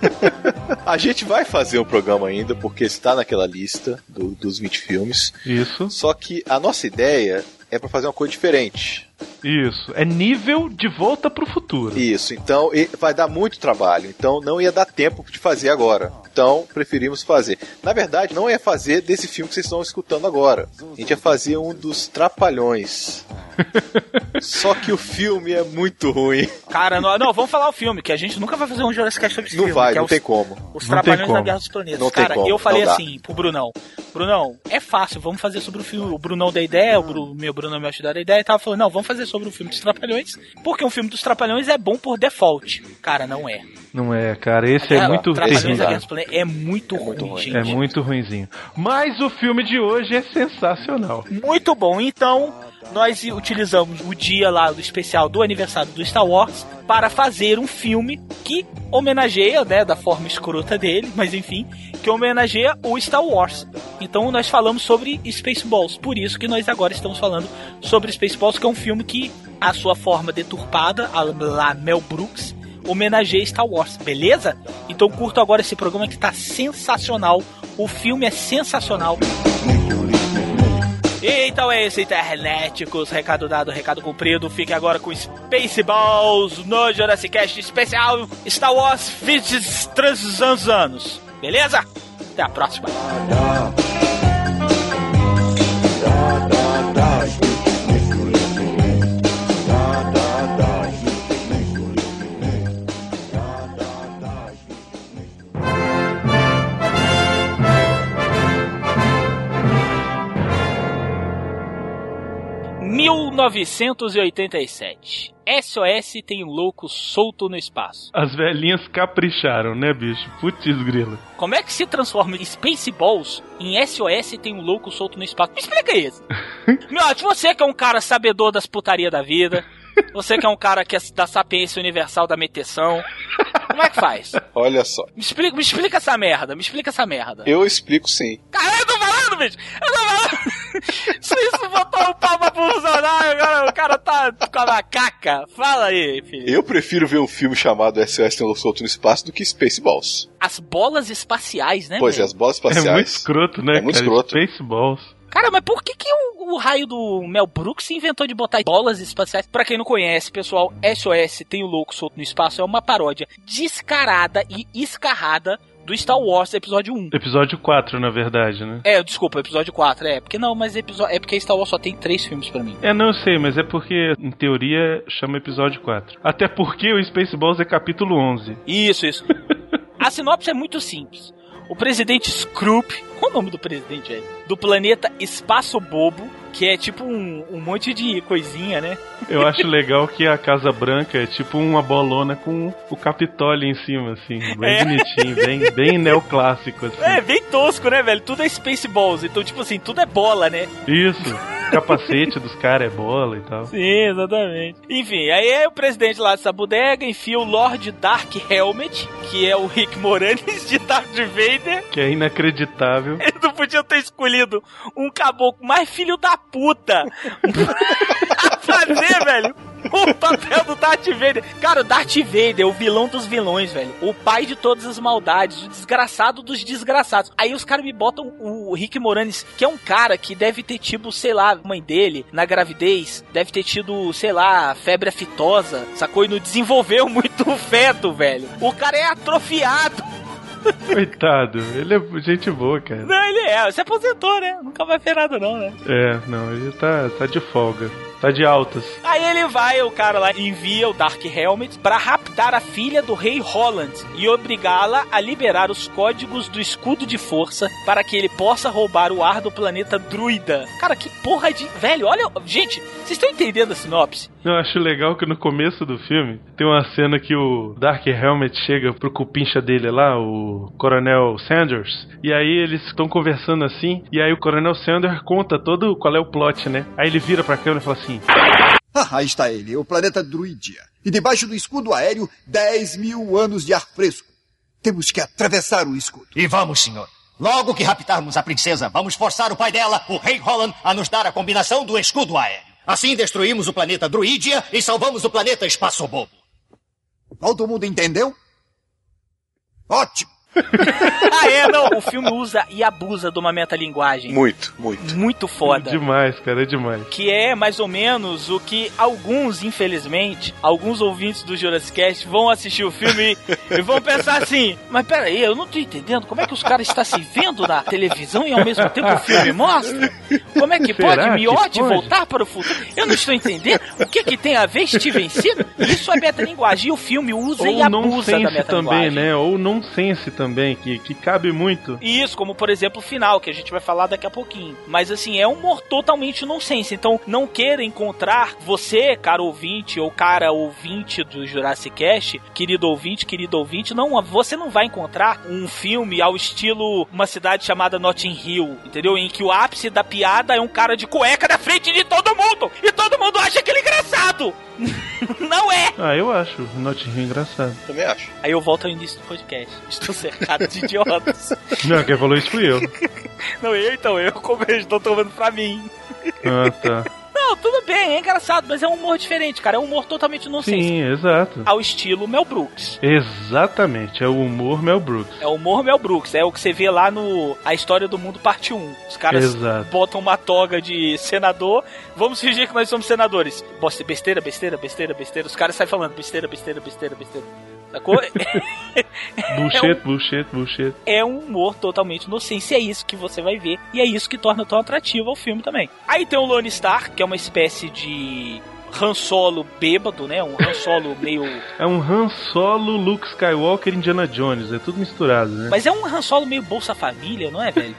[laughs] A gente vai fazer um programa ainda, porque está naquela lista do, dos 20 filmes. Isso. Só que a nossa ideia é para fazer uma coisa diferente. Isso. É nível de volta pro futuro. Isso. Então vai dar muito trabalho. Então não ia dar tempo de fazer agora. Então preferimos fazer. Na verdade, não ia fazer desse filme que vocês estão escutando agora. A gente ia fazer um dos Trapalhões. [laughs] Só que o filme é muito ruim. Cara, não, não, vamos falar o filme, que a gente nunca vai fazer um Jurassic Cast sobre esse não filme. vai, que é não os, tem como. Os Não Trapalhões como. da Guerra dos Planetas. Não Cara, eu falei não dá. assim pro Brunão. Brunão, é fácil, vamos fazer sobre o filme. O Brunão da ideia, o Bru, meu Brunão me ajudou a ideia e tava falando, não, vamos fazer sobre o filme dos Trapalhões, porque um filme dos Trapalhões é bom por default. Cara, não é. Não é, cara. Esse é, É, muito Guerra dos Planetas é muito É ruim, muito ruim. gente. É muito ruinzinho. Mas o filme de hoje é sensacional. Muito bom. Então, nós utilizamos o dia lá do especial do aniversário do Star Wars para fazer um filme que homenageia, né, da forma escrota dele, mas enfim, que homenageia o Star Wars. Então, nós falamos sobre Spaceballs. Por isso que nós agora estamos falando sobre Spaceballs, que é um filme que a sua forma deturpada, a lá Mel Brooks, homenageia Star Wars, beleza? Então curto agora esse programa que tá sensacional. O filme é sensacional. Então é isso, interneticos. Recado dado, recado cumprido. Fique agora com Spaceballs no Jurassic Cast especial Star Wars 23 anos. Beleza? Até a próxima. 1987. SOS tem um louco solto no espaço. As velhinhas capricharam, né, bicho? Putz, grilo. Como é que se transforma Spaceballs em SOS tem um louco solto no espaço? Me explica isso. [laughs] Miote, você que é um cara sabedor das putaria da vida, [laughs] você que é um cara que é da sapiência universal da meteção, como é que faz? Olha só. Me explica, me explica essa merda, me explica essa merda. Eu explico sim. Caralho, eu tô falando, bicho! Eu tô falando! [laughs] Se isso botou o pau pra funcionar, agora o cara tá com a macaca. Fala aí, filho. Eu prefiro ver um filme chamado SOS Tem um Solto no Espaço do que Spaceballs. As bolas espaciais, né? Pois é, as bolas É muito espaciais. escroto, né, É muito cara? escroto. Spaceballs. Cara, mas por que, que o, o raio do Mel Brooks inventou de botar bolas espaciais? Pra quem não conhece, pessoal, SOS Tem o Louco Solto no Espaço é uma paródia descarada e escarrada do Star Wars Episódio 1. Episódio 4, na verdade, né? É, desculpa, episódio 4, é. Porque não, mas episódio, é porque Star Wars só tem três filmes pra mim. É, não eu sei, mas é porque, em teoria, chama episódio 4. Até porque o Spaceballs é capítulo 11. Isso, isso. [laughs] A sinopse é muito simples. O presidente Scroop, qual é o nome do presidente, velho? Do planeta Espaço Bobo, que é tipo um, um monte de coisinha, né? Eu [laughs] acho legal que a Casa Branca é tipo uma bolona com o Capitólio em cima, assim. Bem É. bonitinho, bem, bem neoclássico, assim. É, bem tosco, né, velho? Tudo é Spaceballs, então, tipo assim, tudo é bola, né? Isso. Capacete dos caras é bola e tal. Sim, exatamente. Enfim, aí é o presidente lá dessa bodega enfia o Lord Dark Helmet, que é o Rick Moranis de Darth Vader. Que é inacreditável. Eles não podiam ter escolhido um caboclo mais filho da puta [laughs] [laughs] a fazer, velho. O papel do Darth Vader. Cara, o Darth Vader é o vilão dos vilões, velho. O pai de todas as maldades. O desgraçado dos desgraçados. Aí os caras me botam o Rick Moranis, que é um cara que deve ter tido, sei lá, mãe dele, na gravidez, deve ter tido, sei lá, febre aftosa, sacou? E não desenvolveu [laughs] muito o feto, velho. O cara é atrofiado. Coitado, ele é gente boa, cara. Não, ele é. Se aposentou, né? Nunca vai ver nada, não, né? É, não, ele tá, tá de folga. Tá de altas. Aí ele vai, o cara lá envia o Dark Helmet pra raptar a filha do rei Holland e obrigá-la a liberar os códigos do escudo de força para que ele possa roubar o ar do planeta Druida. Cara, que porra de. Velho, olha. Gente, vocês estão entendendo a sinopse? Eu acho legal que no começo do filme tem uma cena que o Dark Helmet chega pro cupincha dele lá, o Coronel Sanders, e aí eles estão conversando assim, e aí o Coronel Sanders conta todo qual é o plot, né? Aí ele vira pra câmera e fala assim: [laughs] Ah, aí está ele, o planeta Druidia. E debaixo do escudo aéreo, 10 mil anos de ar fresco. Temos que atravessar o escudo. E vamos, senhor. Logo que raptarmos a princesa, vamos forçar o pai dela, o rei Holland, a nos dar a combinação do escudo aéreo. Assim destruímos o planeta Druídia e salvamos o planeta Espaço Bobo. Todo mundo entendeu? Ótimo! [laughs] ah, é, não. O filme usa e abusa de uma metalinguagem. Muito, muito. Muito foda. Demais, cara, é demais. Que é mais ou menos o que alguns, infelizmente, alguns ouvintes do Jurassic Cast vão assistir o filme e, e vão pensar assim: Mas peraí, eu não tô entendendo como é que os caras estão se vendo na televisão e ao mesmo tempo o filme mostra? Como é que Será pode Miotti voltar para o futuro? Eu não estou entendendo. O que que tem a ver Steven Seagal? Isso é metalinguagem. E o filme usa e Ou abusa da nonsense também, metalinguagem. né? Ou nonsense também, que, que cabe muito. Isso, como por exemplo o final, que a gente vai falar daqui a pouquinho. Mas assim, é um humor totalmente nonsense. Então, não queira encontrar você, cara ouvinte, ou cara ouvinte do Jurassic Cast, querido ouvinte, querido ouvinte, não, você não vai encontrar um filme ao estilo uma cidade chamada Notting Hill, entendeu? Em que o ápice da piada é um cara de cueca na frente de todo mundo! E todo mundo acha aquele engraçado! [laughs] não é! Ah, eu acho o Notting Hill engraçado. Também acho. Aí eu volto ao início do podcast. Estou cercado de idiotas. Não, quem falou isso fui eu. [laughs] Não, eu então, eu como eu estou tomando pra mim. Ah, tá. Não, tudo bem, é engraçado, mas é um humor diferente, cara. É um humor totalmente inocente. Sim, exato. Ao estilo Mel Brooks. Exatamente, é o humor Mel Brooks. É o humor Mel Brooks. É o que você vê lá no A História do Mundo, parte 1. Os caras Exato. botam uma toga de senador. Vamos fingir que nós somos senadores. Bosta, Besteira, besteira, besteira, besteira. Os caras saem falando besteira, besteira, besteira, besteira. Sacou? [laughs] Bullshit, bullshit, bullshit. é um humor totalmente inocente. E é isso que você vai ver. E é isso que torna tão atrativo o filme também. Aí tem o Lone Star, que é uma espécie de Han Solo bêbado, né? Um Han Solo [laughs] meio. É um Han Solo, Luke Skywalker e Indiana Jones, é tudo misturado, né? Mas é um Han Solo meio Bolsa Família, não é, velho?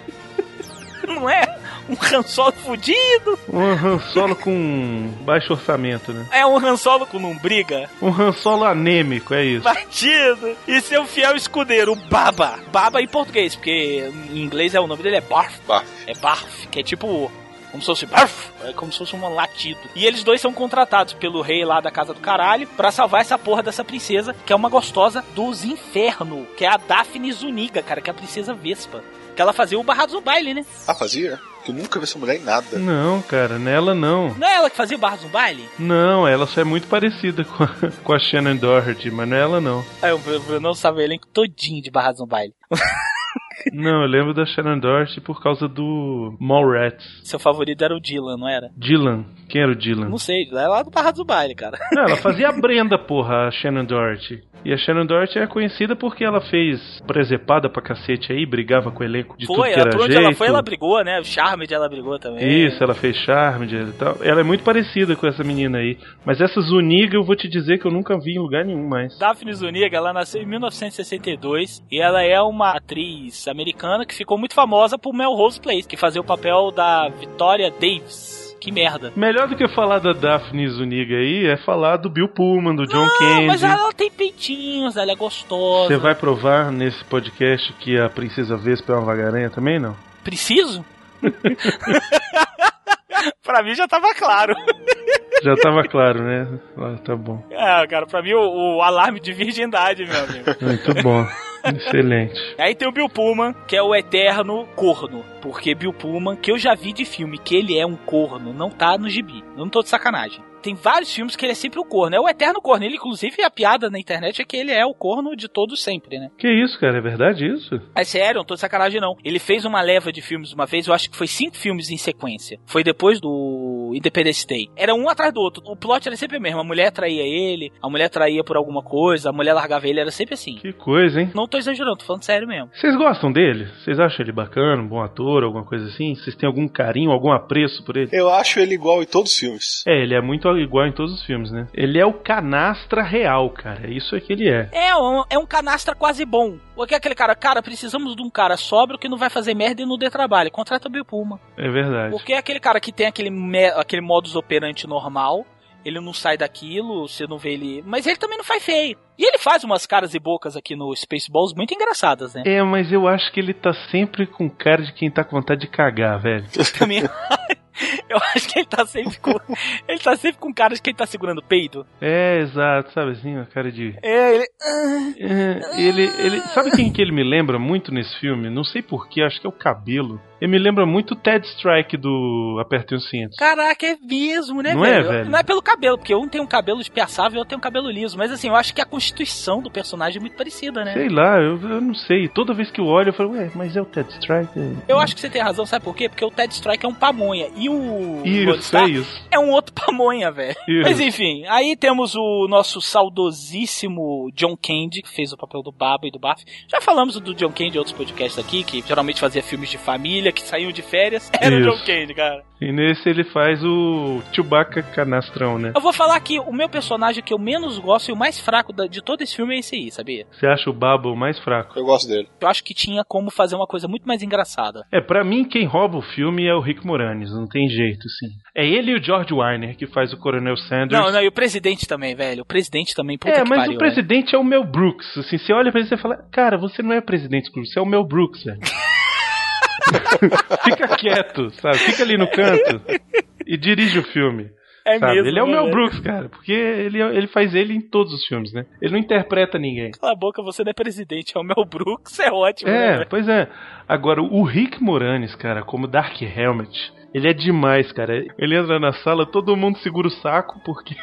[laughs] não é? Um Han Solo fudido. Um Han Solo com baixo orçamento, né? É um Han Solo com não briga. Um Han Solo anêmico, é isso. Batido. E seu fiel escudeiro, o Baba. Baba em português, porque em inglês é o nome dele é Barf. Barf. É Barf, que é tipo como se fosse barf, é como se fosse um latido. E eles dois são contratados pelo rei lá da casa do caralho pra salvar essa porra dessa princesa, que é uma gostosa dos infernos, que é a Daphne Zuniga, cara, que é a princesa Vespa. Que ela fazia o barrados no baile, né? Ah, fazia? Que eu nunca vi essa mulher em nada. Não, cara, nela não. Não é ela que fazia o no baile? Não, ela só é muito parecida com a, [laughs] com a Shannon Doherty, mas não é ela não. É, o Bruno sabe o elenco todinho de barrados no baile. [laughs] Não, eu lembro da Shannon Doherty por causa do Mallrats. Seu favorito era o Dylan, não era? Dylan. Quem era o Dylan? Não sei, é lá do Barrados do Baile, cara. Não, ela [laughs] fazia a Brenda, porra, a Shannon Doherty. E a Shannon Doherty é conhecida porque ela fez presepada pra cacete aí, brigava com o elenco de foi, tudo que era por onde jeito. ela foi, ela brigou, né? O Charmed ela brigou também. Isso, ela fez Charmed e tal. Ela é muito parecida com essa menina aí. Mas essa Zuniga eu vou te dizer que eu nunca vi em lugar nenhum mais. Daphne Zuniga, ela nasceu em 1962 e ela é uma atriz americana que ficou muito famosa por Melrose Place, que fazia o papel da Victoria Davis. Que merda. Melhor do que falar da Daphne Zuniga aí é falar do Bill Pullman, do John Não, Candy. mas ela tem peitinhos, ela é gostosa. Você vai provar nesse podcast que a Princesa Vespa é uma vagaranha também, não? Preciso? [laughs] pra mim já tava claro. Já tava claro, né? Ah, tá bom. É, cara, pra mim o, o alarme de virgindade, meu amigo. Muito bom. Excelente. Aí tem o Bill Pullman, que é o eterno corno. Porque Bill Pullman, que eu já vi de filme que ele é um corno, não tá no gibi. Não tô de sacanagem. Tem vários filmes que ele é sempre o corno. É o eterno corno. Ele, inclusive, a piada na internet é que ele é o corno de todos sempre, né? Que isso, cara? É verdade isso? É sério, não tô de sacanagem não. Ele fez uma leva de filmes uma vez, eu acho que foi cinco filmes em sequência. Foi depois do Independence Day. Era um atrás do outro. O plot era sempre o mesmo. A mulher traía ele, a mulher traía por alguma coisa, a mulher largava ele, era sempre assim. Que coisa, hein? Não tô exagerando, tô falando sério mesmo. Vocês gostam dele? Vocês acham ele bacana, um bom ator, alguma coisa assim? Vocês têm algum carinho, algum apreço por ele? Eu acho ele igual em todos os filmes. É, ele é muito igual em todos os filmes, né? Ele é o canastra real, cara. Isso é que ele é. É um, é um canastra quase bom. Porque é aquele cara, cara, precisamos de um cara sóbrio que não vai fazer merda e não dê trabalho. Contrata o Bill Pullman. É verdade. Porque é aquele cara que tem aquele, me- aquele modus operandi normal. Ele não sai daquilo, você não vê ele. Mas ele também não faz feio. E ele faz umas caras e bocas aqui no Spaceballs muito engraçadas, né? É, mas eu acho que ele tá sempre com cara de quem tá com vontade de cagar, velho. [laughs] Também. [laughs] Eu acho que ele tá sempre com. Ele tá sempre com cara de quem tá segurando o peido. É, exato, sabe assim, uma cara de. É, ele. É, ele, ele. Sabe quem que ele me lembra muito nesse filme? Não sei porquê, acho que é o cabelo. Ele me lembra muito o Ted Strike do Apertem os Cintos. Caraca, é mesmo, né, Não é, velho? velho? Não é pelo cabelo, porque um tem um cabelo espiaçável e outro tem um cabelo liso. Mas assim, eu acho que a constituição do personagem é muito parecida, né? Sei lá, eu, eu não sei. Toda vez que eu olho, eu falo, ué, mas é o Ted Strike? Eu acho que você tem razão, sabe por quê? Porque o Ted Strike é um pamonha e o Isso, é isso. é um outro pamonha, velho. Mas enfim, aí temos o nosso saudosíssimo John Candy, que fez o papel do Baba e do Baf. Já falamos do John Candy em outros podcasts aqui, que geralmente fazia filmes de família, que saíam de férias. [laughs] Era o Isso. John Candy, cara. E nesse ele faz o Chewbacca canastrão, né? Eu vou falar que o meu personagem que eu menos gosto e o mais fraco da- de todo esse filme é esse aí, sabia? Você acha o Baba o mais fraco? Eu gosto dele. Eu acho que tinha como fazer uma coisa muito mais engraçada. É, pra mim, quem rouba o filme é o Rick Moranis, não tem jeito, sim. É ele e o George Weiner que faz o Coronel Sanders. Não, não, e o presidente também, velho. O presidente também, puta é, que mas pariu, o presidente é o Mel Brooks. Assim, você olha pra ele e você fala, cara, você não é presidente, você é o Mel Brooks, velho. [laughs] Fica quieto, sabe? Fica ali no canto e dirige o filme. É sabe? mesmo, ele é o né, Mel velho? Brooks, cara, porque ele, ele faz ele em todos os filmes, né? Ele não interpreta ninguém. Cala a boca, você não é presidente, é o Mel Brooks, é ótimo, né, É, velho? pois é. Agora, o Rick Moranis, cara, como Dark Helmet, ele é demais, cara. Ele entra na sala, todo mundo segura o saco, porque.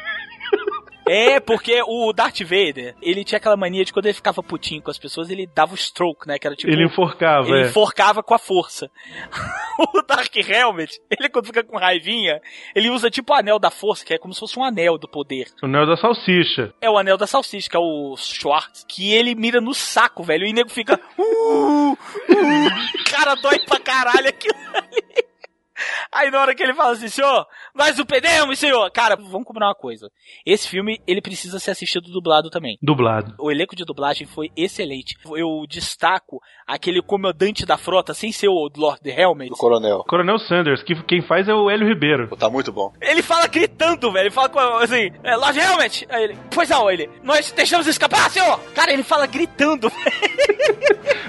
É, porque o Darth Vader, ele tinha aquela mania de quando ele ficava putinho com as pessoas, ele dava o stroke, né? Que era tipo. Ele enforcava, Ele é. enforcava com a força. [laughs] o Dark Helmet, ele quando fica com raivinha, ele usa tipo o anel da força, que é como se fosse um anel do poder. O Neo da Salsicha. É o anel da salsicha, que é o Schwartz, que ele mira no saco, velho. E o nego fica. Uh, uh, [laughs] cara, dói pra caralho aquilo ali. Aí na hora que ele fala assim, senhor, nós o pedemos, senhor. Cara, vamos combinar uma coisa. Esse filme, ele precisa ser assistido dublado também. Dublado. O elenco de dublagem foi excelente. Eu destaco aquele comandante da frota, sem ser o Lord Helmet. Do coronel. Coronel Sanders, que quem faz é o Hélio Ribeiro. Pô, Tá muito bom. Ele fala gritando, velho. Ele fala com, assim, é, Lord Helmet. Aí ele, pois não, ele, nós deixamos escapar, senhor. Cara, ele fala gritando, [laughs]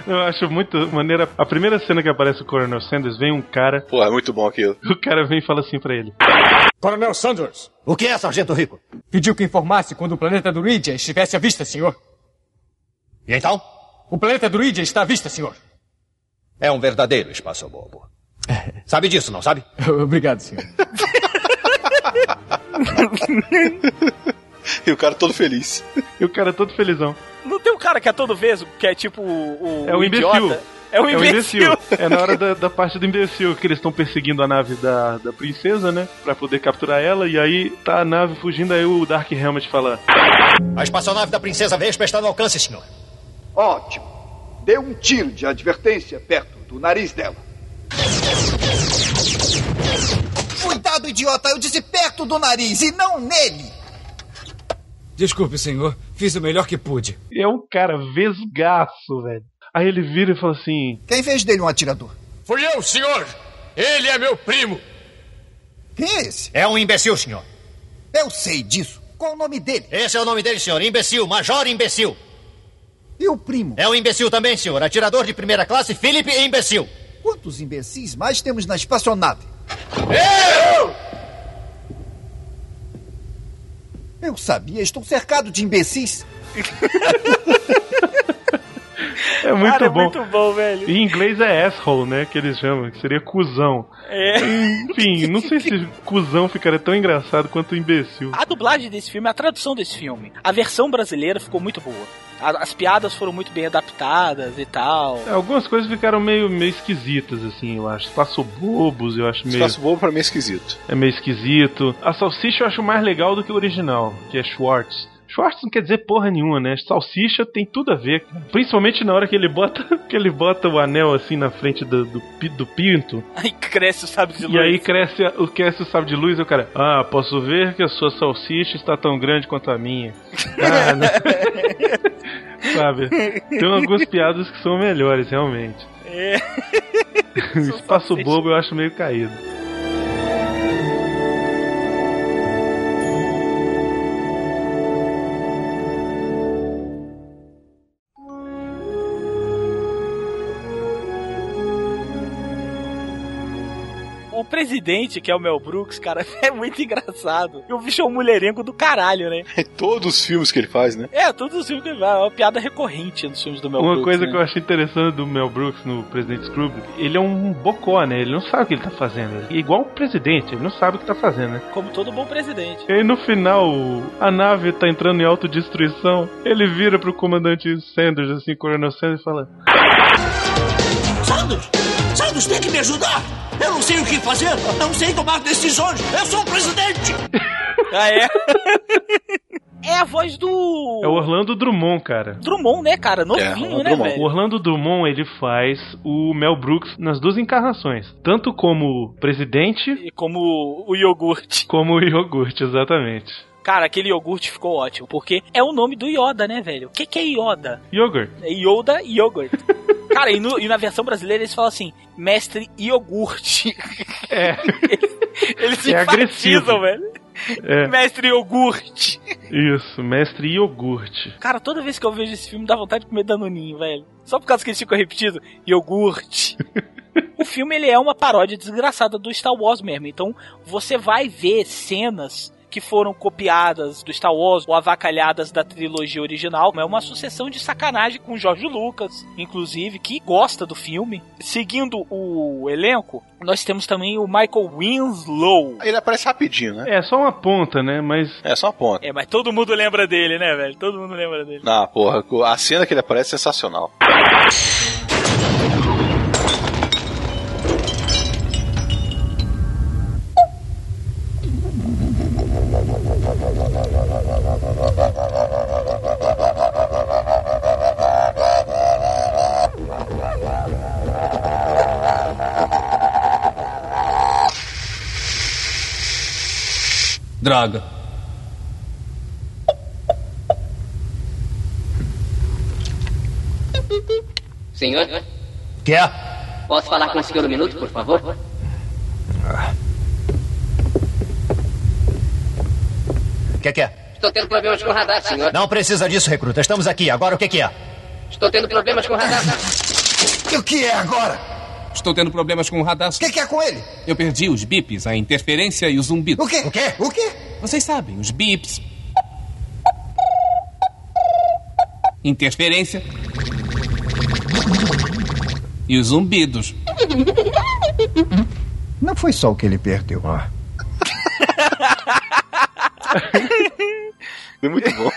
Eu acho muito maneira. A primeira cena que aparece o Coronel Sanders, vem um cara, Pô, é muito bom aquilo. [laughs] o cara vem e fala assim pra ele. Coronel Sanders. O que é, Sargento Rico? Pediu que informasse quando o planeta Druidia estivesse à vista, senhor. E então? O planeta Druidia está à vista, senhor. É um verdadeiro espaço bobo. [laughs] Sabe disso, não sabe? Obrigado, senhor. E o cara todo feliz. E o cara todo felizão. Não tem um cara que é todo vesgo, que é tipo o, o É o imbecil. Idiota? É o imbecil. É na hora da, da parte do imbecil que eles estão perseguindo a nave da, da princesa, né? Pra poder capturar ela. E aí tá a nave fugindo, aí o Dark Helmet fala: A espaçonave da princesa Vespa está no alcance, senhor. Ótimo. Dê um tiro de advertência perto do nariz dela. Cuidado, idiota! Eu disse perto do nariz e não nele! Desculpe, senhor. Fiz o melhor que pude. É um cara vesgaço, velho. Aí ele vira e fala assim: Quem fez dele um atirador? Fui eu, senhor! Ele é meu primo! Quem é esse? É um imbecil, senhor. Eu sei disso. Qual o nome dele? Esse é o nome dele, senhor. Imbecil, Major Imbecil. E o primo? É um imbecil também, senhor. Atirador de primeira classe, Philip Imbecil. Quantos imbecis mais temos na espaçonave? Eu! Eu sabia, estou cercado de imbecis. [laughs] É muito Cara, é bom. muito bom, velho. Em inglês é asshole, né? Que eles chamam, que seria cuzão. É. Enfim, não sei se cuzão ficaria tão engraçado quanto imbecil. A dublagem desse filme, a tradução desse filme, a versão brasileira ficou muito boa. As piadas foram muito bem adaptadas e tal. É, Algumas coisas ficaram meio, meio esquisitas, assim, eu acho. Espaço bobos, eu acho meio. Espaço bobo pra mim é esquisito. É meio esquisito. A salsicha eu acho mais legal do que o original, que é Schwartz. Schwartz não quer dizer porra nenhuma, né? Salsicha tem tudo a ver. Principalmente na hora que ele bota [laughs] que ele bota o anel assim na frente do, do, do pinto. Aí cresce o sábio de luz. E aí cresce o cresce o sábio de luz e o cara, ah, posso ver que a sua salsicha está tão grande quanto a minha. [laughs] Ah, né? [laughs] Sabe? Tem algumas piadas que são melhores, realmente. É. O espaço bobo eu acho meio caído. O presidente, que é o Mel Brooks, cara, [laughs] é muito engraçado. E o bicho é um mulherengo do caralho, né? É todos os filmes que ele faz, né? É, todos os filmes que ele vai. É uma piada recorrente nos filmes do Mel Uma Brooks. coisa né? que eu achei interessante do Mel Brooks no Presidente Scrooge, ele é um bocó, né? Ele não sabe o que ele tá fazendo. Ele é igual o presidente, ele não sabe o que tá fazendo, né? Como todo bom presidente. E aí no final, a nave tá entrando em autodestruição, ele vira pro comandante Sanders, assim, Coronel Sanders, e fala: Sanders! Sanders, tem que me ajudar! Eu não sei o que fazer! Não sei tomar decisões! Eu sou o presidente! [laughs] Ah, é? é a voz do. É o Orlando Drummond, cara. Drummond, né, cara? Novinho, né, O velho? Orlando Drummond, ele faz o Mel Brooks nas duas encarnações. Tanto como presidente, E como o iogurte. como o iogurte, exatamente. Cara, aquele iogurte ficou ótimo, porque é o nome do Yoda, né, velho? O que, que é Yoda? Yogurt. É Yoda Yogurt. [laughs] Cara, e, no- e na versão brasileira eles falam assim, mestre iogurte. É. [laughs] Eles se É agressivo. velho. É. Mestre iogurte. Isso, mestre iogurte. Cara, toda vez que eu vejo esse filme dá vontade de comer danoninho, velho. Só por causa que eles ficam repetindo, iogurte. [laughs] o filme ele é uma paródia desgraçada do Star Wars mesmo. Então você vai ver cenas que foram copiadas do Star Wars ou avacalhadas da trilogia original. É uma sucessão de sacanagem com o George Lucas, inclusive, que gosta do filme. Seguindo o elenco, nós temos também o Michael Winslow. Ele aparece rapidinho, né? É só uma ponta, né? Mas É só uma ponta. É, mas todo mundo lembra dele, né, velho? Todo mundo lembra dele. Ah, porra, a cena que ele aparece é sensacional. Senhor, Que é? posso falar com o senhor um minuto, por favor? O que, que é? Estou tendo problemas com o radar, senhor. Não precisa disso, recruta. Estamos aqui. Agora o que, que é? Estou tendo problemas com o radar. O que é agora? Estou tendo problemas com o radar. O que, que é com ele? Eu perdi os bips, a interferência e o zumbido. O quê? O quê? O quê? Vocês sabem, os bips. Interferência. E os zumbidos. Não foi só o que ele perdeu. Ah. Foi muito bom.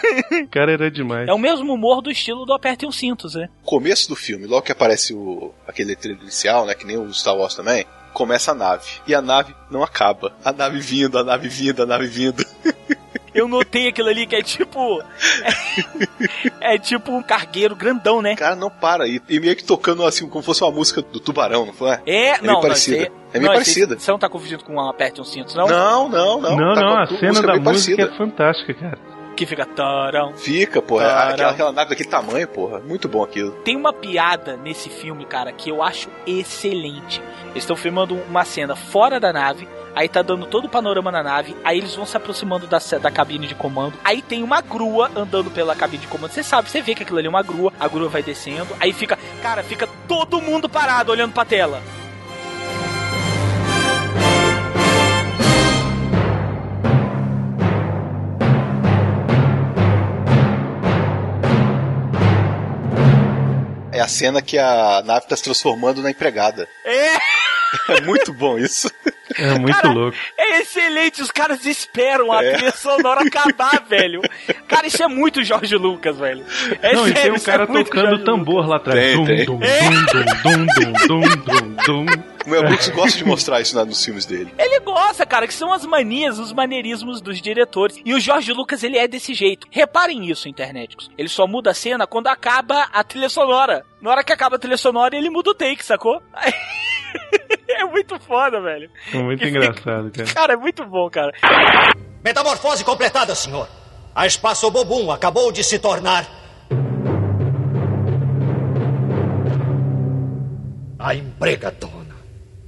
O cara era demais. É o mesmo humor do estilo do Aperte um Cintos, né? Começo do filme, logo que aparece o, aquele letreiro inicial, né? Que nem o Star Wars também. Começa a nave. E a nave não acaba. A nave vindo, a nave vindo, a nave vindo. Eu notei aquilo ali que é tipo. É, é tipo um cargueiro grandão, né? Cara, não para. E, e meio que tocando assim, como fosse uma música do tubarão, não foi? É, meio não, parecida. não, é aí- meio não, parecida. Você não tá confundindo com um Aperte um Cintos, não? Não, não, não. Não, Tá não, a cena da música parecida. é fantástica, cara. Que fica tarão. Fica, porra. é Caramba. Aquela, aquela nave daquele tamanho, porra. Muito bom aquilo. Tem uma piada nesse filme, cara, que eu acho excelente. Eles estão filmando uma cena fora da nave, aí tá dando todo o panorama na nave, aí eles vão se aproximando da, da cabine de comando, aí tem uma grua andando pela cabine de comando. Você sabe, você vê que aquilo ali é uma grua, a grua vai descendo, aí fica, cara, fica todo mundo parado olhando pra tela. A cena que a nave tá se transformando na empregada. É! [laughs] É muito bom isso. É muito Cara, louco. É excelente, os caras esperam a É. trilha sonora acabar, [laughs] velho. Cara, isso é muito Jorge Lucas, velho. É não, e sério, tem um é cara muito tocando Jorge tambor lá atrás. Tem, dum, tem. dum, É. dum, dum, dum, dum, dum, dum. O Mel Brooks gosta de mostrar isso nos filmes dele. Ele gosta, cara, que são as manias, os maneirismos dos diretores. E o Jorge Lucas, ele é desse jeito. Reparem isso, internéticos. Ele só muda a cena quando acaba a trilha sonora. Na hora que acaba a trilha sonora, ele muda o take, sacou? [laughs] [laughs] é muito foda, velho. É muito Que engraçado, cara. Cara, é muito bom, cara. Metamorfose completada, senhor. A Espaço Bobum acabou de se tornar. A empregadona.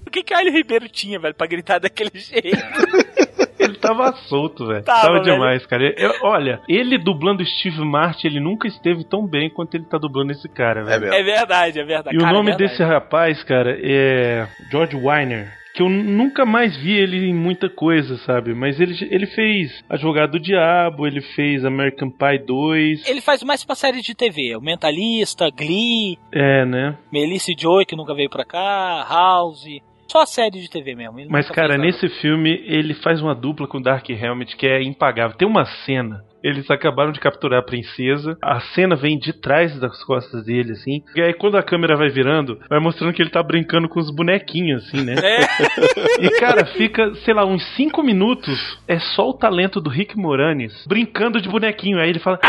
O que que a Hélio Ribeiro tinha, velho, pra gritar daquele jeito? [laughs] Ele tava solto, velho. Tava, Tava, velho. demais, cara. Eu- olha, ele dublando Steve Martin, ele nunca esteve tão bem quanto ele tá dublando esse cara, velho. É verdade, é verdade. E o Cara, nome é desse rapaz, cara, é George Weiner. Que eu nunca mais vi ele em muita coisa, sabe? Mas ele, ele fez A Jogada do Diabo, ele fez American Pie 2. Ele faz mais pra série de TV. O Mentalista, Glee, É, né? Melissa Joey, que nunca veio pra cá, House. Só a série de TV mesmo. Mas, cara, fez nada. nesse filme ele faz uma dupla com o Dark Helmet que é impagável. Tem uma cena. Eles acabaram de capturar a princesa. A cena vem de trás das costas dele, assim. E aí, quando a câmera vai virando, vai mostrando que ele tá brincando com os bonequinhos, assim, né? É. [laughs] E, cara, fica, sei lá, uns 5 minutos. É só o talento do Rick Moranis brincando de bonequinho. Aí ele fala.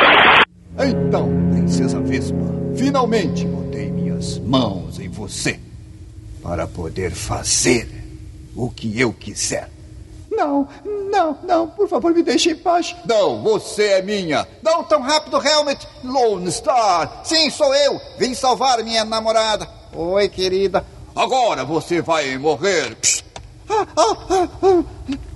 Então, Princesa Vespa, finalmente botei minhas mãos em você para poder fazer o que eu quiser. Não, não, não, por favor, me deixe em paz. Não, você é minha. Não tão rápido, Helmet. Lone Star. Sim, sou eu. Vim salvar minha namorada. Oi, querida. Agora você vai morrer. Ah, ah, ah,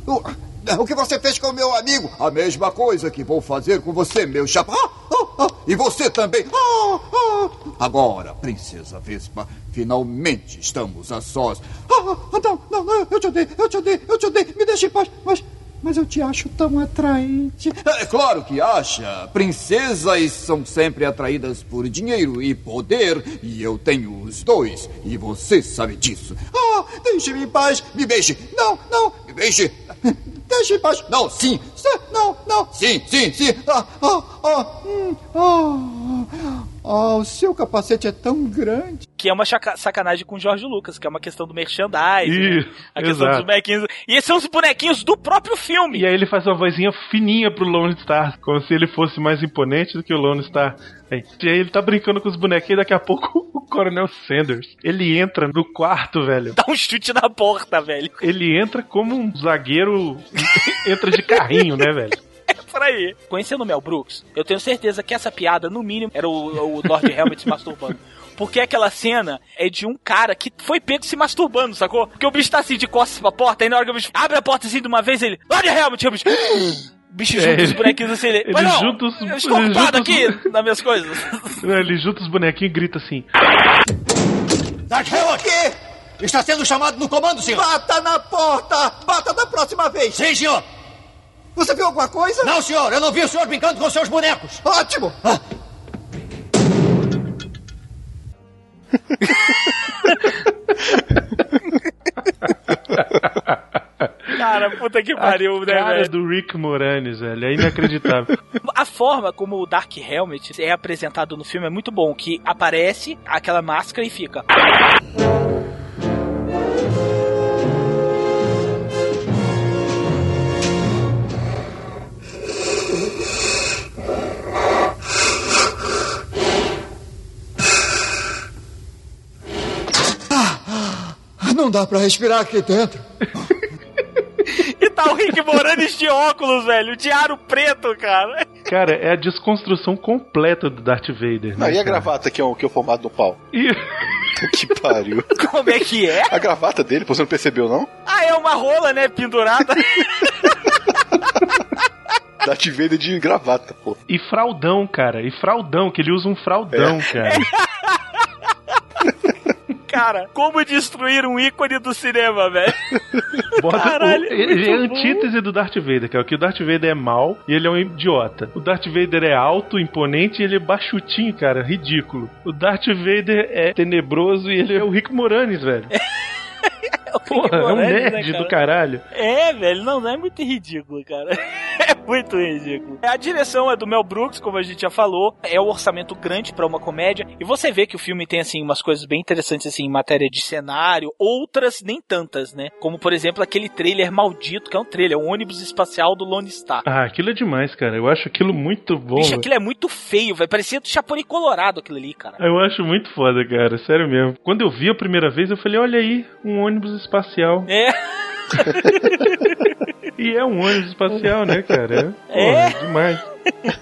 ah. O- o que você fez com meu amigo? A mesma coisa que vou fazer com você, meu chapa. Ah, ah, ah, e você também. Ah, ah. Agora, Princesa Vespa, finalmente estamos a sós. Ah, não, não, não, eu te odeio, eu te odeio, eu te odeio. Me deixe em paz. Mas, mas eu te acho tão atraente. É claro que acha. Princesas são sempre atraídas por dinheiro e poder. E eu tenho os dois. E você sabe disso. Ah, deixe-me em paz. Me beije. Não, não, me beije. Deixe. Não, sim, Não, não. Sim, sim, sim. Ah, ah, ah, hum, ah. Oh, o seu capacete é tão grande. Que é uma sacanagem com o Jorge Lucas, que é uma questão do merchandising, né? A questão exato. dos bonequinhos. E esses são os bonequinhos do próprio filme. E aí ele faz uma vozinha fininha pro Lone Star, como se ele fosse mais imponente do que o Lone Star. E aí ele tá brincando com os bonequinhos e daqui a pouco [laughs] o Coronel Sanders, ele entra no quarto, velho. Dá um chute na porta, velho. Ele entra como um zagueiro [laughs] entra de carrinho, né, velho? Por aí. Conhecendo o Mel Brooks, eu tenho certeza que essa piada, no mínimo, era o, o Lord Helmet se masturbando. Porque aquela cena é de um cara que foi pego se masturbando, sacou? Porque o bicho tá assim de costas pra porta, aí na hora que o bicho abre a porta assim de uma vez, ele. Lord Helmet, o bicho. O [gasps] bicho junta É, os bonequinhos assim, ele. ele Mas não, junta os- eu ele estou junta ocupado os- aqui nas minhas coisas. [laughs] Ele junta os bonequinhos e grita assim. Helmet! quê? Está sendo chamado no comando, senhor! Bata na porta! Bata da próxima vez! Sim, senhor! Você viu alguma coisa? Não, senhor! Eu não vi o senhor brincando com seus bonecos! Ótimo! [laughs] Cara, puta que pariu, a né, cara velho? do Rick Moranis, velho. É inacreditável. [laughs] A forma como o Dark Helmet é apresentado no filme é muito bom, que aparece aquela máscara e fica. Não dá pra respirar aqui dentro. [laughs] E tá o Rick Moranis de óculos, velho, de aro preto, cara. Cara, é a desconstrução completa do Darth Vader. Não, né, e a cara? gravata que é o, que é o formato do pau? [laughs] E- que pariu. Como é que é? A gravata dele, pô, você não percebeu, não? Ah, é uma rola, né, pendurada. [laughs] Darth Vader de gravata, pô. E fraldão, cara. E fraldão, que ele usa um fraldão, cara. Cara, como destruir um ícone do cinema, velho? [laughs] Caralho, o, ele é a muito bom. antítese do Darth Vader, cara. Que o Darth Vader é mau e ele é um idiota. O Darth Vader é alto, imponente e ele é baixutinho, cara. Ridículo. O Darth Vader é tenebroso e ele é o Rick Moranis, velho. [laughs] Porra, é um né, nerd cara? do caralho. É, velho, não, não é muito ridículo, cara. [laughs] É muito ridículo. A direção é do Mel Brooks, como a gente já falou. É um orçamento grande pra uma comédia. E você vê que o filme tem, assim, umas coisas bem interessantes, assim, em matéria de cenário. Outras, nem tantas, né? Como, por exemplo, aquele trailer maldito, que é um trailer, o ônibus espacial do Lone Star. Ah, aquilo é demais, cara. Eu acho aquilo muito bom. Bicho, velho. aquilo é muito feio, velho. Parecia do Chapolin Colorado aquilo ali, cara. Eu acho muito foda, cara. Sério mesmo. Quando eu vi a primeira vez, eu falei, olha aí, um ônibus espacial. É. [laughs] E é um ônibus espacial, né, cara? É? Porra, demais.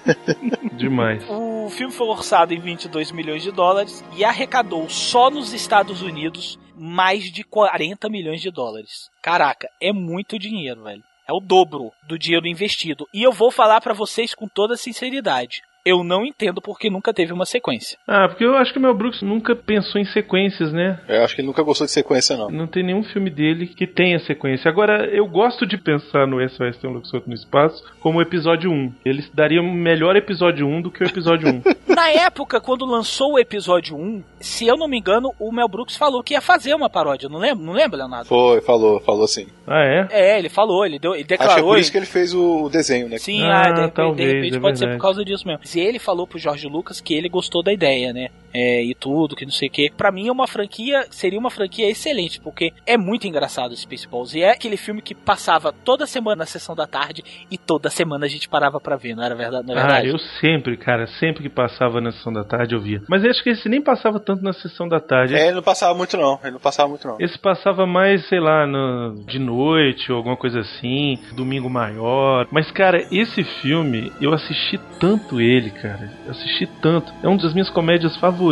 [laughs] demais. O filme foi orçado em 22 milhões de dólares e arrecadou só nos Estados Unidos mais de 40 milhões de dólares. Caraca, é muito dinheiro, velho. É o dobro do dinheiro investido. E eu vou falar pra vocês com toda sinceridade. Eu não entendo porque nunca teve uma sequência. Ah, porque eu acho que o Mel Brooks nunca pensou em sequências, né? Eu acho que ele nunca gostou de sequência, não. Não tem nenhum filme dele que tenha sequência. Agora, eu gosto de pensar no SOS Tem um Solto no Espaço como episódio 1. Ele daria um melhor episódio 1 do que o episódio 1. [laughs] Na época, quando lançou o episódio 1, se eu não me engano, o Mel Brooks falou que ia fazer uma paródia. Não lembra, não lembra Leonardo? Foi, falou, falou assim. Ah, é? É, ele falou, ele, deu, ele Acho que é declarou. por isso que ele fez o desenho, né? Sim, Ah, ah, de repente, talvez, de repente é pode ser por causa disso mesmo. Ele falou pro Jorge Lucas que ele gostou da ideia, né? É, e tudo, que não sei o que. Pra mim é uma franquia, seria uma franquia excelente, porque é muito engraçado Spaceballs. E é aquele filme que passava toda semana na sessão da tarde e toda semana a gente parava pra ver, não era verdade? Não é Ah, verdade? eu sempre, cara, sempre que passava na sessão da tarde eu via. Mas eu acho que esse nem passava tanto na sessão da tarde. É, ele não passava muito não, ele não passava muito não. Esse passava mais, sei lá, no- de noite ou alguma coisa assim, domingo maior. Mas, cara, esse filme, eu assisti tanto ele, cara. Eu assisti tanto. É uma das minhas comédias favoritas,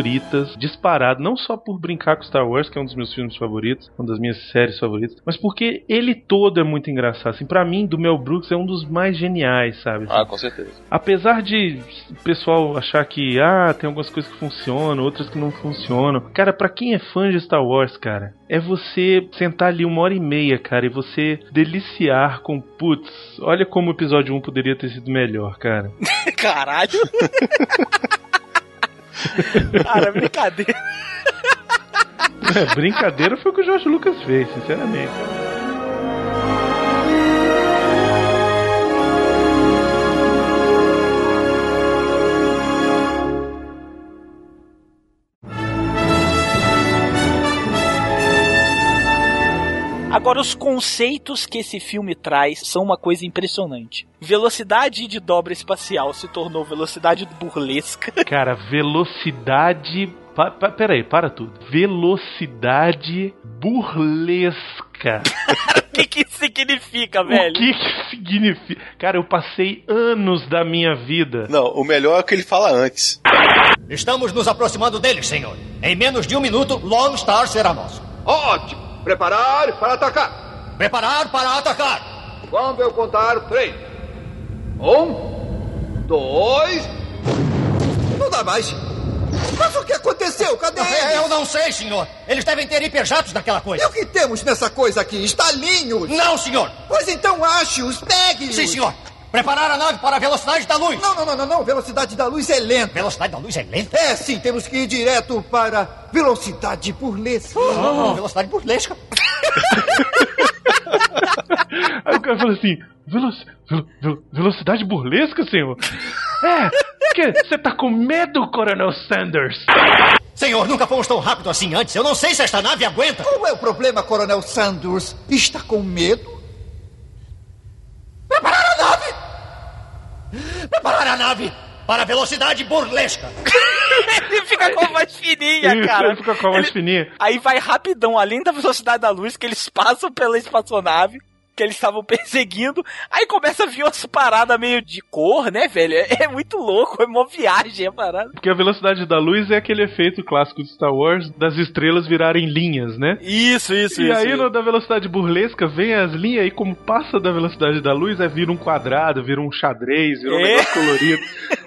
disparado. Não só por brincar com Star Wars, que é um dos meus filmes favoritos, uma das minhas séries favoritas, mas porque ele todo é muito engraçado. Assim, pra mim, do Mel Brooks é um dos mais geniais, sabe? Ah, com certeza. Apesar de o pessoal achar que ah, tem algumas coisas que funcionam, outras que não funcionam. Cara, pra quem é fã de Star Wars, cara, é você sentar ali uma hora e meia, cara, e você deliciar com putz, olha como o episódio 1 poderia ter sido melhor, cara. [laughs] Caralho! [laughs] [laughs] Cara, brincadeira. É, brincadeira foi o que o Jorge Lucas fez, sinceramente. Agora, os conceitos que esse filme traz são uma coisa impressionante. Velocidade de dobra espacial se tornou velocidade burlesca. [laughs] Cara, velocidade. Pa, pa, peraí, para tudo. Velocidade burlesca. O que, que significa, velho? O que, que significa? Cara, eu passei anos da minha vida. Não, o melhor é o que ele fala antes. Estamos nos aproximando deles, senhor. Em menos de um minuto, Lone Star será nosso. Ótimo! Preparar para atacar! Preparar para atacar! Quando eu contar três. Um, dois. Não dá mais. Mas o que aconteceu? Cadê eles? É, Eu não sei, senhor. Eles devem ter hiperjatos daquela E coisa. o que temos nessa coisa aqui? Estalinhos! Não, senhor. Pois então ache-os, pegue-os! Sim, senhor. Preparar a nave para a velocidade da luz. Não, não, não, não, não. Velocidade da luz é lenta. Velocidade da luz é lenta? É, sim, temos que ir direto para velocidade burlesca. Oh, velocidade burlesca. [laughs] Aí o cara falou assim: "Velo- velo- velo- velocidade burlesca, senhor? É, você tá com medo, Coronel Sanders? Senhor, nunca fomos tão rápido assim antes. Eu não sei se esta nave aguenta. Qual é o problema, Coronel Sanders? Está com medo? Preparar a nave! Preparar a nave para a velocidade burlesca. [laughs] Ele fica com a voz fininha, Isso, cara. ele fica com a voz Ele- fininha. Aí vai rapidão, além da velocidade da luz, que eles passam pela espaçonave, que eles estavam [laughs] perseguindo. Aí começa a vir umas paradas meio de cor, né, velho? É, é muito louco, é uma viagem a parada. Porque a velocidade da luz é aquele efeito clássico de Star Wars das estrelas virarem linhas, né? Isso, isso, E isso. aí, isso. da velocidade burlesca, vem as linhas e como passa da velocidade da luz, é vira um quadrado, vira um xadrez, vira um É. negócio colorido.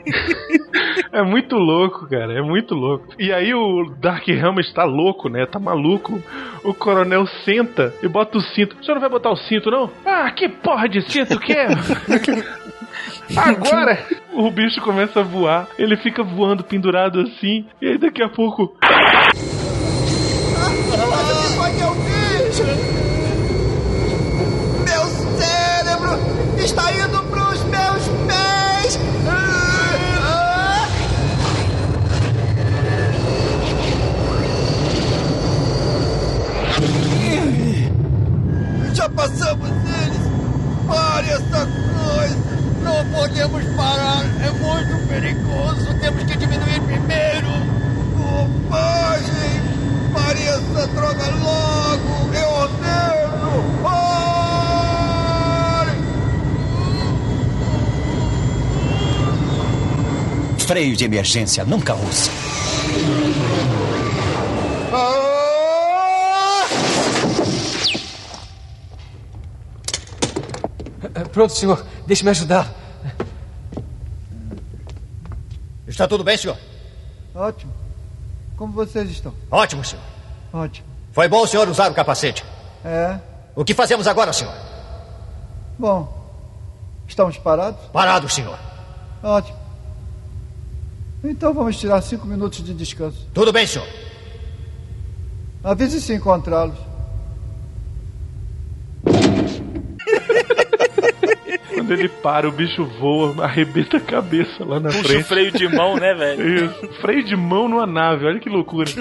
[laughs] é muito louco, cara, é muito louco. E aí o Dark Helmet tá louco, né? Tá maluco. O coronel senta e bota o cinto. O senhor não vai botar o cinto, não? Ah, que porra de cinto que é? [laughs] Agora o bicho começa a voar, ele fica voando pendurado assim, e aí daqui a pouco! Meu cérebro está indo pros meus pés! Ah, ah. Já passamos eles! Pare essa coisa! Não podemos parar! É muito perigoso! Temos que diminuir primeiro! Bobagem! Pare essa droga logo! Eu ordeno! Pare! Freio de emergência, nunca use. Ah! Pronto, senhor. Deixe-me ajudar. Está tudo bem, senhor? Ótimo. Como vocês estão? Ótimo, senhor. Ótimo. Foi bom o senhor usar o capacete. É? O que fazemos agora, senhor? Bom. Estamos parados? Parados, senhor. Ótimo. Então vamos tirar cinco minutos de descanso. Tudo bem, senhor. Avise se encontrá-los. [laughs] Quando ele para, o bicho voa, arrebenta a cabeça lá na Puxa frente. o freio de mão, né, velho? [laughs] Isso. Freio de mão numa nave, olha que loucura. [laughs]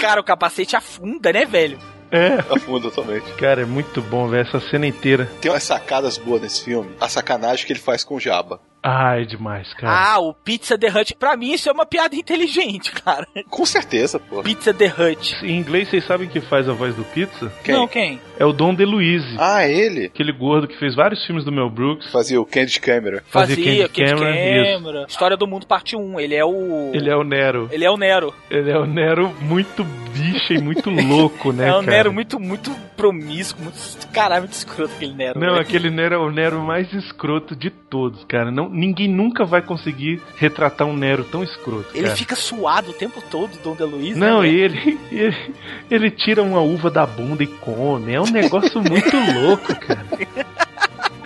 Cara, o capacete afunda, né, velho? É. Afunda totalmente. Cara, é muito bom, velho, essa cena inteira. Tem umas sacadas boas nesse filme. A sacanagem que ele faz com o Jabba. Ah, é demais, cara. Ah, o Pizza The Hut. Pra mim, isso é uma piada inteligente, [laughs] cara. Com certeza, pô. Pizza The Hut. Em inglês, vocês sabem quem faz a voz do Pizza? Quem? Não, quem? É o Dom DeLuise. Ah, ele? Aquele gordo que fez vários filmes do Mel Brooks. Fazia o Candid Camera. Fazia, Fazia Kid Candy Camera, Camera. História do Mundo, parte 1. Ele é o... Ele é o Nero. Ele é o Nero. Ele é o Nero muito bicho e muito louco, né, [laughs] é o cara? Nero muito, muito promíscuo. Muito... Caralho, muito escroto aquele Nero. Não, velho. aquele Nero é o Nero mais escroto de todos, cara. Não, ninguém nunca vai conseguir retratar um Nero tão escroto. Ele cara. fica suado o tempo todo, Dom. Não, né, e velho? ele, [laughs] ele, ele tira uma uva da bunda e come. É um negócio muito [laughs] louco, cara.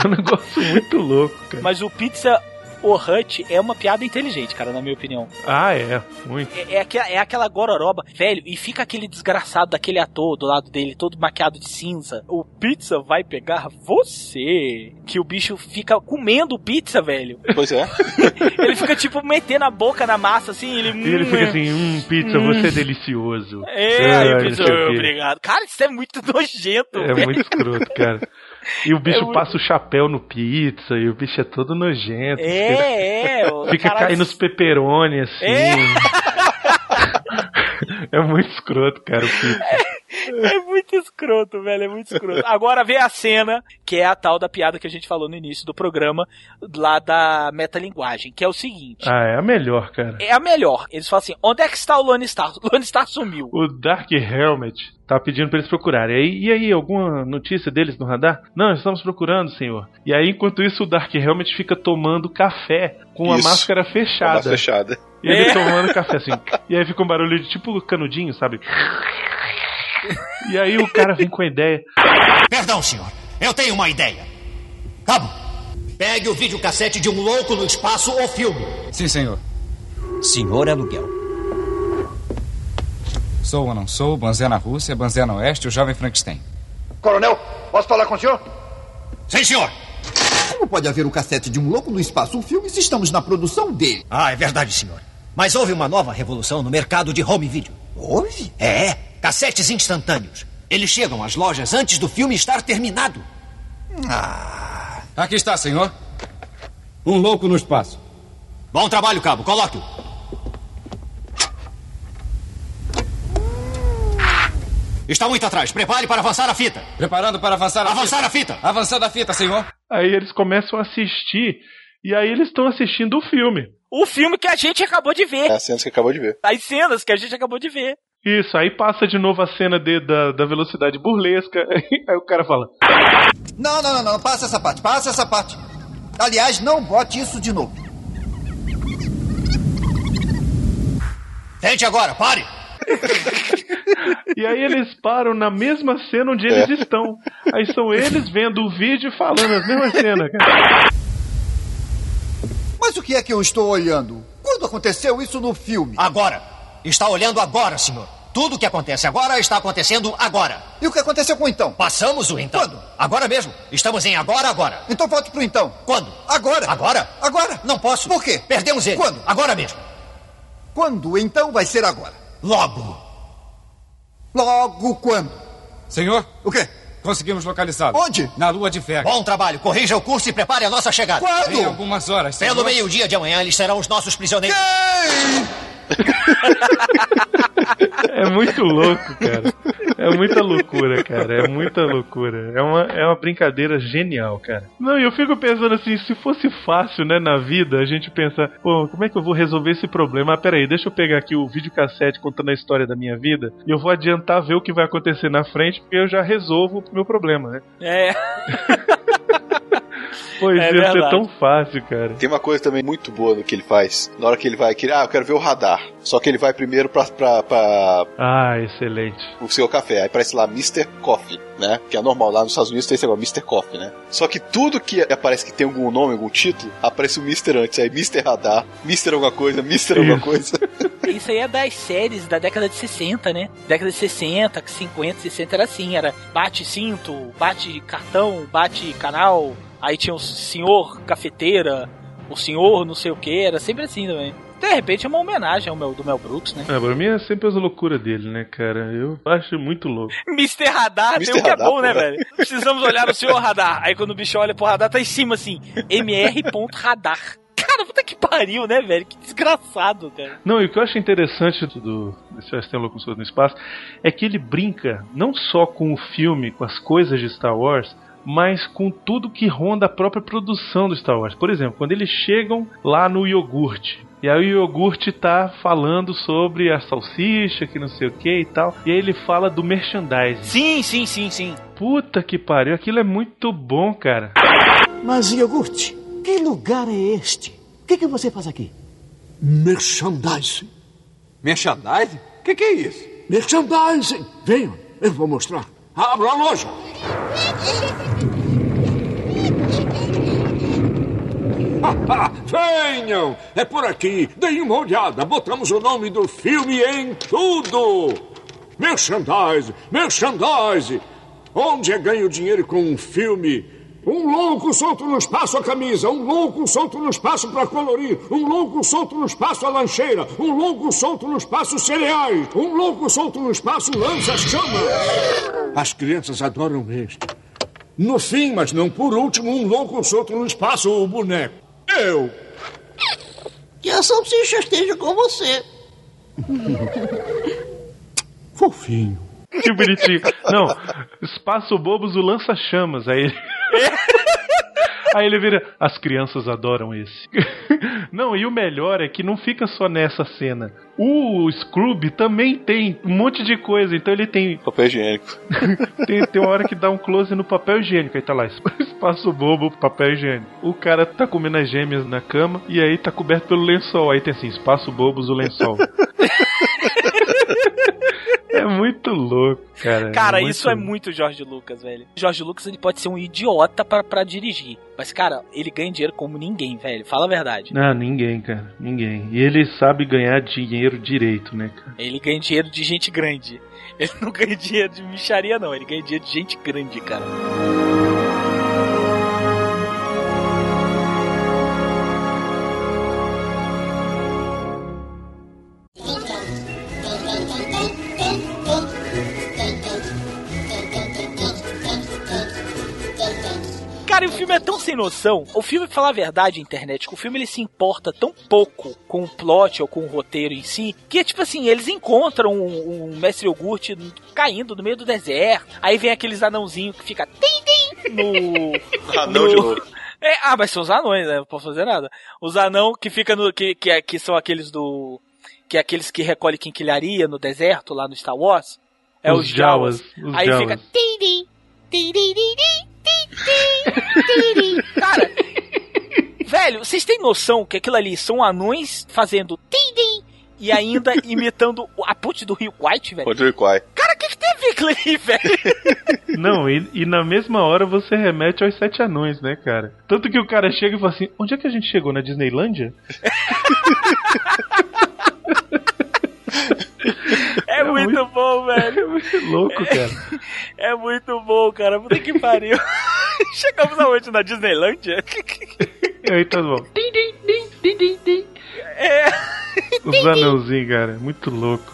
É um negócio muito louco, cara. Mas o Pizza O Hut é uma piada inteligente, cara, na minha opinião. Ah, é. Muito. É, é, aquela, é aquela gororoba, velho, e fica aquele desgraçado daquele ator do lado dele, todo maquiado de cinza. O pizza vai pegar você. Que o bicho fica comendo pizza, velho. Pois é. [laughs] ele fica, tipo, metendo a boca na massa, assim, ele... E ele hum, fica é. assim, hum, pizza, Hum. você é delicioso. É, aí Ah, o pizza, obrigado. Cara, isso é muito nojento, É velho. muito escroto, cara. E o bicho É muito- passa o chapéu no pizza e o bicho é todo nojento. É, é. o [laughs] Fica caindo os peperoni assim. É. [laughs] É muito escroto, cara, o pizza. É muito escroto, velho, é muito escroto. Agora vem a cena, que é a tal da piada que a gente falou no início do programa, lá da metalinguagem, que é o seguinte. Ah, é a melhor, cara. É a melhor. Eles falam assim: onde é que está o Lone Star? O [laughs] Lone Star sumiu. O Dark Helmet tá pedindo pra eles procurarem. E aí, e aí, alguma notícia deles no radar? Não, estamos procurando, senhor. E aí, enquanto isso, o Dark Helmet fica tomando café com a Isso. máscara Com a fechada. máscara fechada. E ele É. tomando café assim. E aí fica um barulho de tipo canudinho, sabe? [laughs] E aí o cara vem com a ideia. Perdão, senhor. Eu tenho uma ideia. Cabo, pegue o videocassete de um louco no espaço ou filme. Sim, senhor. Senhor aluguel. Sou ou não sou, Banzé na Rússia, Banzé no Oeste, o jovem Frankenstein. Coronel, posso falar com o senhor? Sim, senhor. Como pode haver um cassete de um louco no espaço, um filme, se estamos na produção dele? Ah, é verdade, senhor. Mas houve uma nova revolução no mercado de home video. Houve? É, cassetes instantâneos. Eles chegam às lojas antes do filme estar terminado. Aqui está, senhor. Um louco no espaço. Bom trabalho, cabo. Coloque-o. Está muito atrás. Prepare para avançar a fita. Preparando para avançar a Avançar fita. a fita. Avançando a fita, senhor. Aí eles começam a assistir. E aí eles estão assistindo o filme. O filme que a gente acabou de ver. É a cena que acabou de ver. As cenas que a gente acabou de ver. Isso, aí passa de novo a cena de- da, da velocidade burlesca. [laughs] Aí o cara fala: Não, não, não, não. Passa essa parte, passa essa parte. Aliás, não bote isso de novo. Tente agora, pare. [laughs] E aí eles param na mesma cena onde eles estão. Aí são eles vendo o vídeo e falando as mesmas cenas, cara. Mas o que é que eu estou olhando? Quando aconteceu isso no filme? Agora. Está olhando agora, senhor. Tudo o que acontece agora está acontecendo agora. E o que aconteceu com o então? Passamos o então. Quando? Agora mesmo. Estamos em agora, agora. Então volte pro então. Quando? Agora. Agora? Agora. Não posso. Por quê? Perdemos ele. Quando? Agora mesmo. Quando então vai ser agora? Logo. Logo quando? Senhor, O quê? conseguimos localizá-lo. Onde? Na lua de Vega. Bom trabalho. Corrija o curso e prepare a nossa chegada. Em Quando? algumas horas, senhor. Pelo meio-dia de amanhã, eles serão os nossos prisioneiros. É muito louco, cara. É muita loucura, cara. É muita loucura. É uma, é uma brincadeira genial, cara. Não, e eu fico pensando assim, se fosse fácil, né, na vida, a gente pensa, pô, como é que eu vou resolver esse problema? Ah, peraí, deixa eu pegar aqui o videocassete contando a história da minha vida e eu vou adiantar ver o que vai acontecer na frente, porque eu já resolvo o meu problema, né? É. [laughs] Pois É ia ser verdade. tão fácil, cara. Tem uma coisa também muito boa no que ele faz. Na hora que ele vai, que, ah, eu quero ver o radar. Só que ele vai primeiro pra, pra, pra Ah, excelente. o seu café. Aí aparece lá Mr. Coffee, né? Que é normal. Lá nos Estados Unidos tem esse negócio, Mr. Coffee, né? Só que tudo que aparece que tem algum nome, algum título, aparece o Mr. antes. Aí Mr. Radar, Mr. alguma coisa, Mr. alguma Isso. coisa. [laughs] Isso aí é das séries da década de 60, né? Década de 60, 50, 60 era assim, era bate cinto, bate cartão, bate canal, aí tinha o senhor cafeteira, o senhor não sei o que, era sempre assim também. De repente é uma homenagem ao Mel, do Mel Brooks, né? Ah, pra mim é sempre as loucuras dele, né, cara? Eu acho muito louco. Mr. Radar Mr. tem um que é bom, né, velho? Precisamos olhar o senhor radar. Aí quando o bicho olha pro radar, tá em cima assim, mr.radar. Cara, puta que pariu, né, velho? Que desgraçado, cara. Não, e o que eu acho interessante do Tem Locuções no Espaço é que ele brinca não só com o filme, com as coisas de Star Wars, mas com tudo que ronda a própria produção do Star Wars. Por exemplo, quando eles chegam lá no iogurte. E aí o iogurte tá falando sobre a salsicha, que não sei o que e tal. E aí ele fala do merchandising. Sim, sim, sim, sim. Puta que pariu, aquilo é muito bom, cara. Mas, iogurte, que lugar é este? O que, que você faz aqui? Merchandising. Merchandising? O que, que é isso? Merchandising! Venham, eu vou mostrar. Abra a loja. [laughs] Venham! É por aqui. Deem uma olhada. Botamos o nome do filme em tudo. Merchandise, merchandise. Onde é ganho dinheiro com um filme? Um louco solto no espaço a camisa, um louco solto no espaço para colorir, um louco solto no espaço a lancheira, um louco solto no espaço cereais, um louco solto no espaço lança-chamas. As crianças adoram este. No fim, mas não por último, um louco solto no espaço, o boneco. Eu. Que a salsicha esteja com você. [laughs] Fofinho. Que bonitinho. Não, Espaço Bobos, o lança-chamas. Aí Aí ele vira, as crianças adoram esse. [laughs] Não, e o melhor é que não fica só nessa cena. O Scrooby também tem um monte de coisa, então ele tem. Papel higiênico. [laughs] tem, tem uma hora que dá um close no papel higiênico, aí tá lá, espaço bobo, papel higiênico. O cara tá comendo as gêmeas na cama e aí tá coberto pelo lençol. Aí tem assim, espaço bobos, o lençol. [laughs] É muito louco, cara. Cara, é muito isso é muito George Lucas, velho. George Lucas ele pode ser um idiota pra, pra dirigir. Mas, cara, ele ganha dinheiro como ninguém, velho. Fala a verdade. Não, ninguém, cara. Ninguém. E ele sabe ganhar dinheiro direito, né, cara? Ele ganha dinheiro de gente grande. Ele não [laughs] ganha dinheiro de micharia, não. Ele ganha dinheiro de gente grande, cara. Cara, noção? O filme, pra falar a verdade, internet, o filme ele se importa tão pouco com o plot ou com o roteiro em si, que é tipo assim, eles encontram um, um mestre iogurte caindo no meio do deserto, aí vem aqueles anãozinhos que fica tim, tim, no... [laughs] Anão no... de. É, ah, mas são os anões, né? Não posso fazer nada. Os anão que fica no. que, que, é, que são aqueles do. que é aqueles que recolhem quinquilharia no deserto, lá no Star Wars. É os, os Jawas. Jawas. Os Aí Jawas. fica. Cara, velho, vocês têm noção que aquilo ali são anões fazendo e ainda imitando a ponte do Rio White, velho? Rodrigo Quai. Cara, o que, que tem a ver aquilo ali, velho? Não, e, e na mesma hora você remete aos sete anões, né, cara? Tanto que o cara chega e fala assim: onde é que a gente chegou? Na Disneylândia? [laughs] [laughs] É, muito, bom, velho. [laughs] É muito louco, cara. [laughs] É muito bom, cara. Puta que pariu. Chegamos aonde? Na Disneylândia? E aí tá bom. É. Os anãozinhos, cara, muito louco.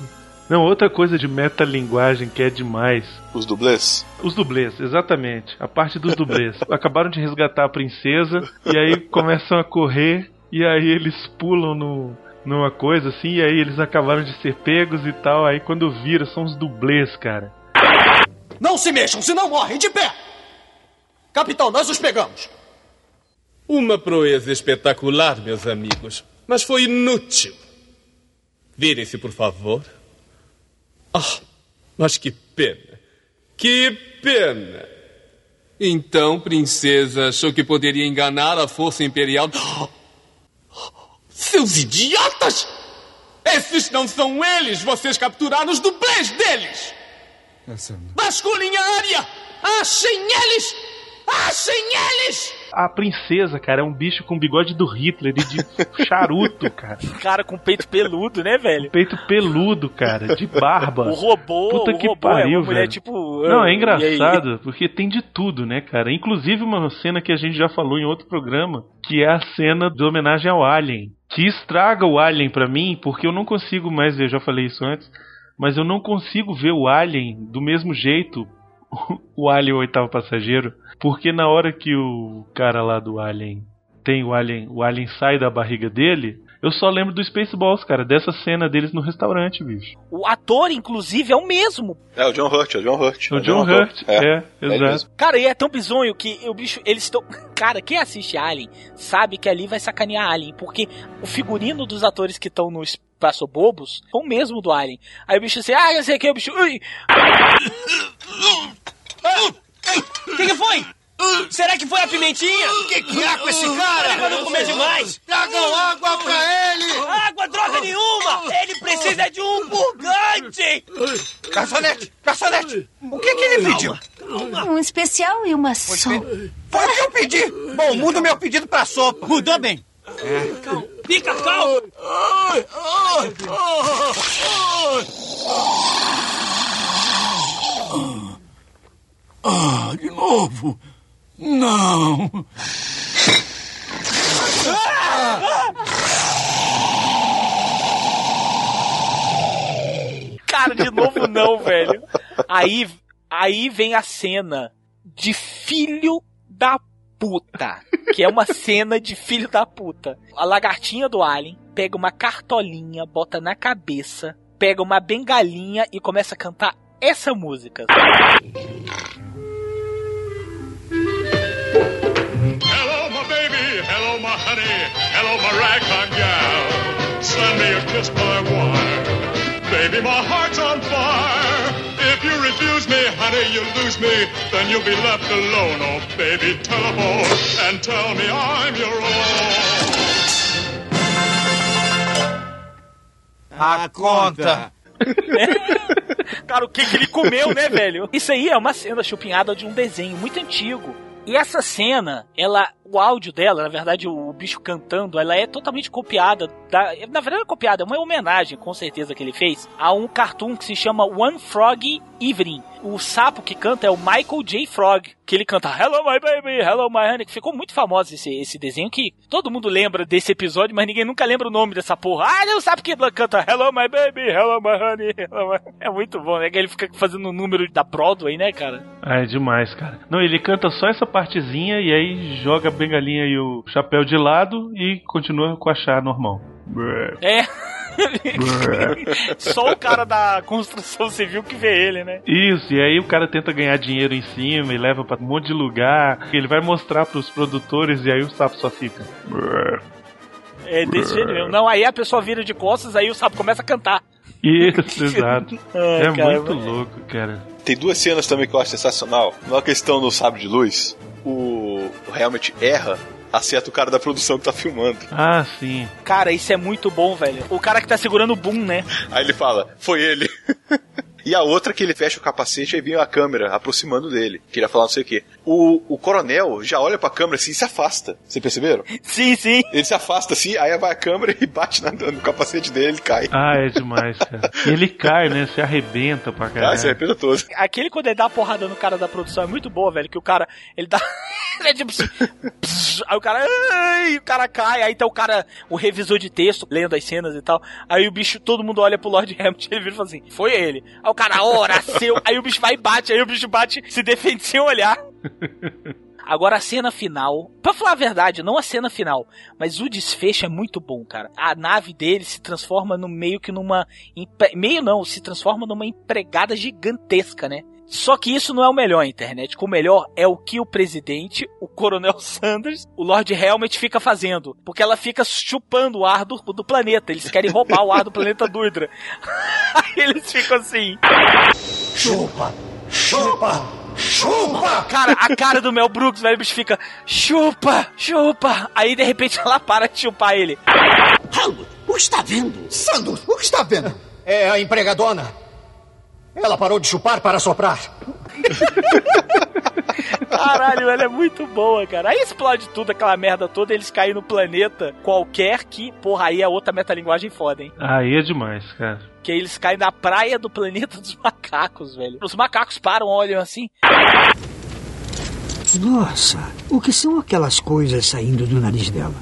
Não, outra coisa de metalinguagem que é demais. Os dublês? Os dublês, exatamente. A parte dos dublês. Acabaram de resgatar a princesa e aí começam a correr e aí eles pulam no, numa coisa assim e aí eles acabaram de ser pegos e tal. Aí quando vira, são os dublês, cara. Não se mexam, senão morrem de pé! Capitão, nós os pegamos! Uma proeza espetacular, meus amigos. Mas foi inútil. Virem-se, por favor. Ah, mas que pena. Que pena. Então, princesa, achou que poderia enganar a força imperial? [gasps] Seus idiotas! Esses não são eles! Vocês capturaram os dublês deles! Vasculhem a área! Achem eles! Achem eles! A princesa, cara, é um bicho com bigode do Hitler e de [laughs] charuto, cara. Cara com peito peludo, né, velho? Peito peludo, cara, de barba. [laughs] O robô, Puta o que robô é pariu, uma mulher velho. tipo. Não, ah, é e engraçado, porque tem de tudo, né, cara? Inclusive uma cena que a gente já falou em outro programa, que é a cena de homenagem ao Alien. Que estraga o Alien pra mim, porque eu não consigo mais ver, eu já falei isso antes, mas eu não consigo ver o Alien do mesmo jeito, [laughs] o Alien o oitavo passageiro, porque na hora que o cara lá do Alien tem o Alien, o Alien sai da barriga dele, eu só lembro do Spaceballs, cara, dessa cena deles no restaurante, bicho. O ator, inclusive, é o mesmo. É o John Hurt, é o John Hurt. O John Hurt, é, ele exato. mesmo. Cara, e é tão bizonho que o bicho, eles estão. [laughs] Cara, quem assiste Alien sabe que ali vai sacanear Alien, porque o figurino dos atores que estão no Espaço Bobos é o mesmo do Alien. Aí o bicho assim, ah, eu sei que é o bicho. Ui! [laughs] O que, que foi? Será que foi a pimentinha? O que, que há com esse cara? Pra não comer demais. Tragam água pra ele! Água, droga nenhuma! Ele precisa de um purgante! Garçonete! Garçonete! O que, que ele pediu? Um especial e uma sopa. Foi o que eu pedi! Bom, muda o meu pedido pra sopa. Mudou bem. Calma. Fica calmo. Ah, de novo. Não. Cara, de novo não, velho. Aí, aí vem a cena de filho da puta. Que é uma cena de filho da puta. A lagartinha do Alien pega uma cartolinha, bota na cabeça, pega uma bengalinha e começa a cantar essa música. Honey. Hello, my ragtime gal. Send me a kiss by wire. Baby, my heart's on fire. If you refuse me, honey, you lose me. Then you'll be left alone. Oh, baby, telephone and tell me I'm your own. A conta. [laughs] Cara, o que, que ele comeu, né, velho? Isso aí é uma cena chupinhada de um desenho muito antigo. E essa cena, ela, o áudio dela, na verdade, o bicho cantando, ela é totalmente copiada. Da, na verdade, é copiada, é uma homenagem, com certeza, que ele fez a um cartoon que se chama One Frog Evening. O sapo que canta é o Michael J. Frog, que ele canta Hello My Baby, Hello My Honey, que ficou muito famoso esse, esse desenho, que todo mundo lembra desse episódio, mas ninguém nunca lembra o nome dessa porra. Ah, não sabe que canta Hello My Baby, Hello My Honey. Hello my... É muito bom, né? Que ele fica fazendo o número da Broadway, né, cara? Ah, é demais, cara. Não, ele canta só essa partezinha e aí joga bengalinha e o chapéu de lado e continua com a chá normal. É. Só o cara da construção civil que vê ele, né? Isso, e aí o cara tenta ganhar dinheiro em cima e leva pra um monte de lugar. Ele vai mostrar pros produtores e aí o sapo só fica. É desse jeito mesmo. Não, aí a pessoa vira de costas, aí o sapo começa a cantar. Isso, exato. [laughs] Ai, é cara, muito mas- louco, cara. Tem duas cenas também que eu acho sensacional. Numa questão do sabre de luz, o, o Helmet erra, acerta o cara da produção que tá filmando. Ah, sim. Cara, isso é muito bom, velho. O cara que tá segurando o boom, né? Aí ele fala, foi ele. [laughs] E a outra que ele fecha o capacete e vem a câmera aproximando dele. Queria falar não sei o quê. O, o coronel já olha pra câmera assim e se afasta. Vocês perceberam? Sim, sim. Ele se afasta assim, aí vai a câmera e bate na- no capacete dele e cai. Ah, é demais, cara. E ele cai, né? Se arrebenta pra Ah, se caralho. arrependa todo. Aquele quando ele dá a porrada no cara da produção é muito boa, velho. Que o cara, ele dá. [laughs] ele é tipo assim. pss, aí o cara. Ai, o cara cai. Aí tá o cara, o revisor de texto, lendo as cenas e tal. Aí o bicho, todo mundo olha pro Lord Hamilton e [laughs] ele vira e fala assim: Foi ele. Aí o cara, ora, seu. Aí o bicho vai e bate. Aí o bicho bate, se defende sem olhar. [laughs] Agora a cena final, pra falar a verdade, não a cena final, mas o desfecho é muito bom, cara. A nave dele se transforma no meio que numa meio não, se transforma numa empregada gigantesca, né? Só que isso não é o melhor, internet. O melhor é o que o presidente, o Coronel [laughs] Sanders, o Lord Helmet fica fazendo. Porque ela fica chupando o ar do, do planeta. Eles querem roubar o ar do planeta Durdra. Aí [laughs] eles ficam assim. Chupa! Chupa! Chupa! Cara, a cara do Mel Brooks, velho, o bicho fica chupa, chupa. Aí de repente ela para de chupar ele. Helmut, o que está vendo? Sandus, o que está vendo? É a empregadona. Ela parou de chupar para soprar. [laughs] Caralho, ela é muito boa, cara. Aí explode tudo, aquela merda toda, eles caem no planeta qualquer que, porra, aí é outra metalinguagem foda, hein? Aí é demais, cara. Que aí eles caem na praia do planeta dos macacos, velho. Os macacos param, olham assim. Nossa, o que são aquelas coisas saindo do nariz dela?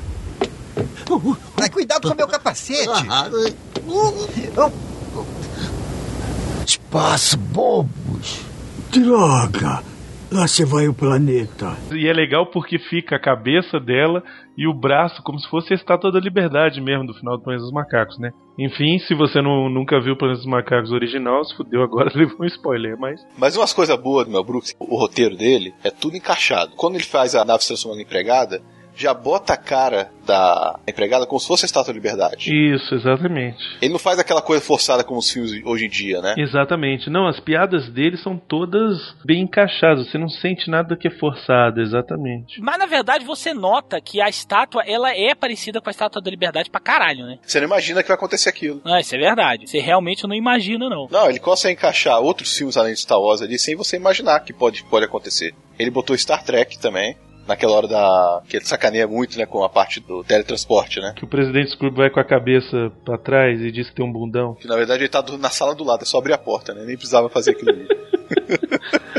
Mas cuidado com o meu capacete. Espaço bobos. Droga! Lá se vai o planeta. E é legal porque fica a cabeça dela e o braço como se fosse a estátua da liberdade mesmo do final do Planeta dos Macacos, né? Enfim, se você não, nunca viu o Planeta dos Macacos original, se fudeu agora, [laughs] levou um spoiler, mas. Mas umas coisas boas do Mel Brooks, o roteiro dele é tudo encaixado. Quando ele faz a nave se transformando em empregada, já bota a cara da empregada como se fosse a estátua da liberdade. Isso, exatamente. Ele não faz aquela coisa forçada como os filmes hoje em dia, né? Exatamente. Não, as piadas dele são todas bem encaixadas. Você não sente nada que é forçado, exatamente. Mas na verdade você nota que a estátua, ela é parecida com a estátua da liberdade pra caralho, né? Você não imagina que vai acontecer aquilo. Ah, isso é verdade. Você realmente não imagina, não. Não, ele consegue encaixar outros filmes além de Star Wars ali sem você imaginar que pode, pode acontecer. Ele botou Star Trek também naquela hora da. que ele sacaneia muito, né, com a parte do teletransporte, né? Que o presidente Scrooge vai com a cabeça pra trás e diz que tem um bundão. Que na verdade ele tá do- na sala do lado, é só abrir a porta, né? Nem precisava fazer aquilo ali. [laughs]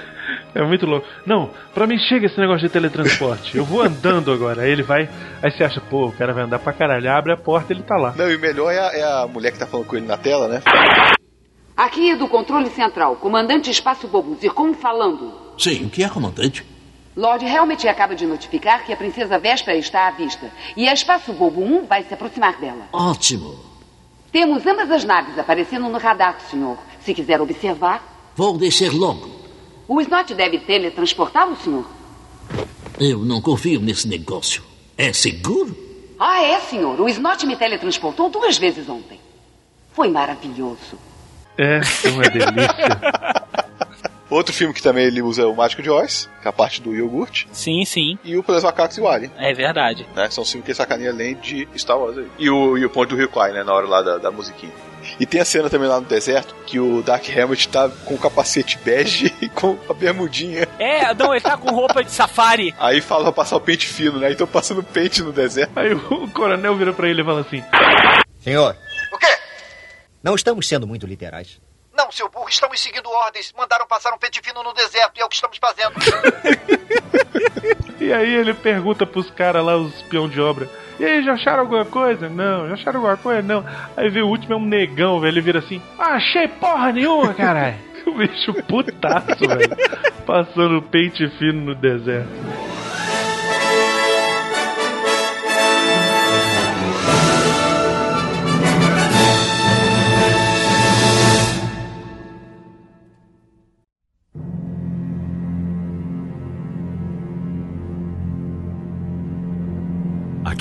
É muito louco. Não, pra mim chega esse negócio de teletransporte. Eu vou andando agora. Aí ele vai. Aí você acha, pô, o cara vai andar pra caralho. Abre a porta ele tá lá. Não, e o melhor é a, é a mulher que tá falando com ele na tela, né? Aqui é do controle central, comandante Espaço Bobo, Zircon falando. Sim, o que é, comandante? Lord Helmet acaba de notificar que a princesa Véspera está à vista e a Espaço Bobo 1 vai se aproximar dela. Ótimo. Temos ambas as naves aparecendo no radar, senhor. Se quiser observar, Vou descer logo. o Snot deve teletransportá-lo, senhor. Eu não confio nesse negócio. É seguro? Ah, é, senhor. O Snot me teletransportou duas vezes ontem. Foi maravilhoso. É, é uma [laughs] delícia. Outro filme que também ele usa é o Mágico de Oz, que é a parte do iogurte. Sim, sim. E o Pelos Macacos e o Alien. É verdade. Né? São filmes que sacaneia além de Star Wars aí. E o, e o Ponte do Rio Kwai, né? Na hora lá da, da musiquinha. E tem a cena também lá no deserto que o Dark Helmet tá com o capacete bege [laughs] e com a bermudinha. É, não, ele tá com roupa de safari. Aí fala pra passar o pente fino, né? Então passando pente no deserto. Aí o coronel vira pra ele e fala assim: Senhor. O quê? Não estamos sendo muito literais. Não, seu burro, estamos seguindo ordens. Mandaram passar um pente fino no deserto e é o que estamos fazendo. [laughs] E aí ele pergunta pros caras lá, os peão de obra. E aí, já acharam alguma coisa? Não, já acharam alguma coisa? Não. Aí vê o último é um negão, velho. Ele vira assim: "Ah, Achei porra nenhuma, caralho. [laughs] o bicho putaço, velho. [laughs] Passando pente fino no deserto.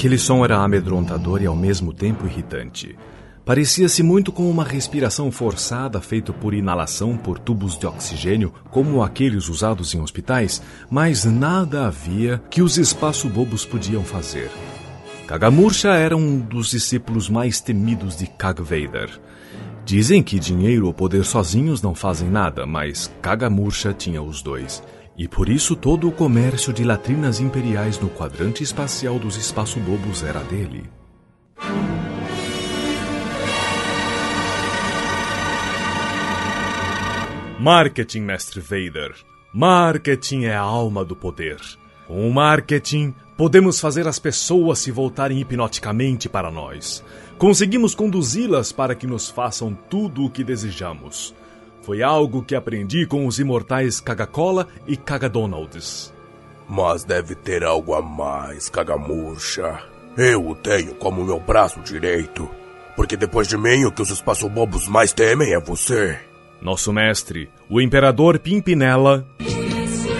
Aquele som era amedrontador e ao mesmo tempo irritante. Parecia-se muito com uma respiração forçada feita por inalação por tubos de oxigênio, como aqueles usados em hospitais, mas nada havia que os espaço-bobos podiam fazer. Kagamurcha era um dos discípulos mais temidos de Kag Vader. Dizem que dinheiro ou poder sozinhos não fazem nada, mas Kagamurcha tinha os dois. E por isso todo o comércio de latrinas imperiais no quadrante espacial dos espaço-bobos era dele. Marketing, mestre Vader. Marketing é a alma do poder. Com o marketing, podemos fazer as pessoas se voltarem hipnoticamente para nós. Conseguimos conduzi-las para que nos façam tudo o que desejamos. Foi algo que aprendi com os imortais Caga-Cola e Caga-Donalds. Mas deve ter algo a mais, cagamurcha. Eu o tenho como meu braço direito. Porque depois de mim, o que os espaço-bobos mais temem é você. Nosso mestre, o Imperador Pimpinela, Esqueça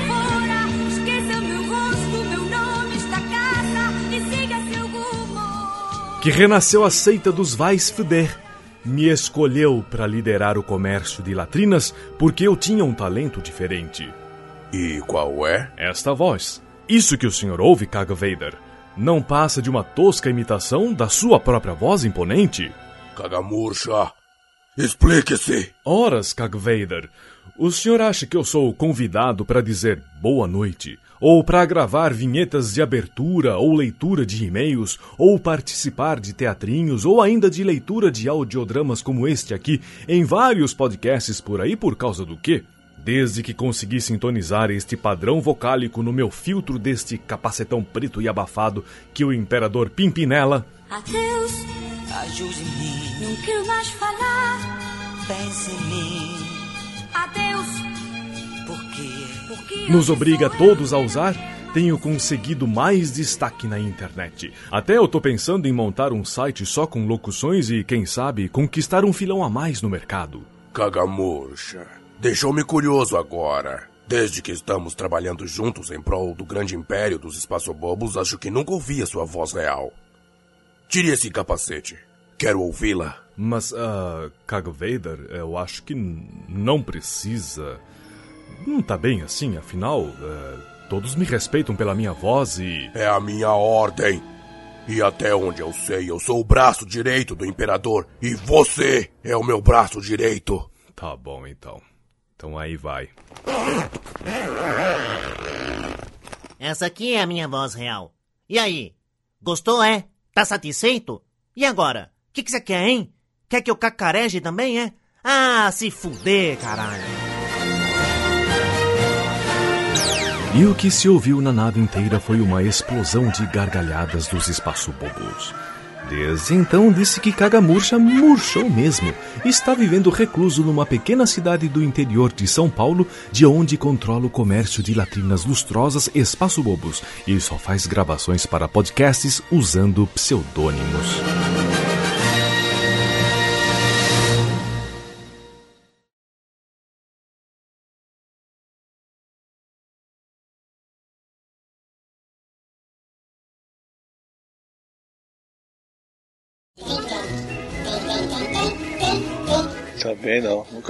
meu rosto, meu nome, esta casa siga seu rumo. que renasceu a seita dos Weisfuder, me escolheu para liderar o comércio de latrinas porque eu tinha um talento diferente. E qual é? Esta voz. Isso que o senhor ouve, Kaga Vader, não passa de uma tosca imitação da sua própria voz imponente? Cagamurcha, explique-se. Horas, Kag Vader. O senhor acha que eu sou convidado para dizer boa noite? Ou para gravar vinhetas de abertura ou leitura de e-mails? Ou participar de teatrinhos? Ou ainda de leitura de audiodramas como este aqui em vários podcasts por aí por causa do quê? Desde que consegui sintonizar este padrão vocálico no meu filtro deste capacetão preto e abafado que o Imperador Pimpinela Adeus, ajude-me. Não quero mais falar. Pense em mim. Adeus. Nos obriga a todos a usar, tenho conseguido mais destaque na internet. Até eu tô pensando em montar um site só com locuções e, quem sabe, conquistar um filão a mais no mercado. Cagamurcha, deixou-me curioso agora. Desde que estamos trabalhando juntos em prol do grande império dos espaço-bobos, acho que nunca ouvi a sua voz real. Tire esse capacete. Quero ouvi-la. Mas, uh, Kago Vader, eu acho que não precisa. Não tá bem assim, afinal, uh, todos me respeitam pela minha voz e. É a minha ordem. E até onde eu sei, eu sou o braço direito do imperador. E você é o meu braço direito. Tá bom então. Então aí vai. Essa aqui é a minha voz real. E aí? Gostou, é? Tá satisfeito? E agora? O que, que você quer, hein? Quer que eu cacareje também, é? Ah, se fuder, caralho. E o que se ouviu na nave inteira foi uma explosão de gargalhadas dos espaço-bobos. Desde então disse que Caga Murcha murchou mesmo. Está vivendo recluso numa pequena cidade do interior de São Paulo, de onde controla o comércio de latrinas lustrosas espaço-bobos e só faz gravações para podcasts usando pseudônimos.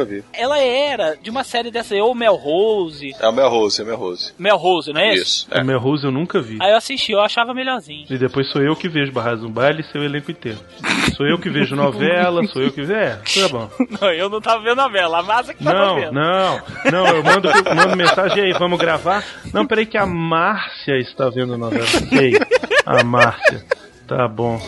Nunca vi. Ela era de uma série dessa, ou Melrose. É o Melrose, é o Melrose. Melrose, não é isso? Isso. A Melrose eu nunca vi. Aí eu assisti, eu achava melhorzinho. E depois sou eu que vejo Barras no Baile e seu elenco inteiro. Sou eu que vejo novela, sou eu que vejo. É, tá bom. [laughs] Não, eu não tava vendo novela, a massa que tava Não, vendo. não, não, eu mando, mando mensagem e aí, vamos gravar? Não, peraí que a Márcia está vendo novela. Ei, a Márcia. Tá bom.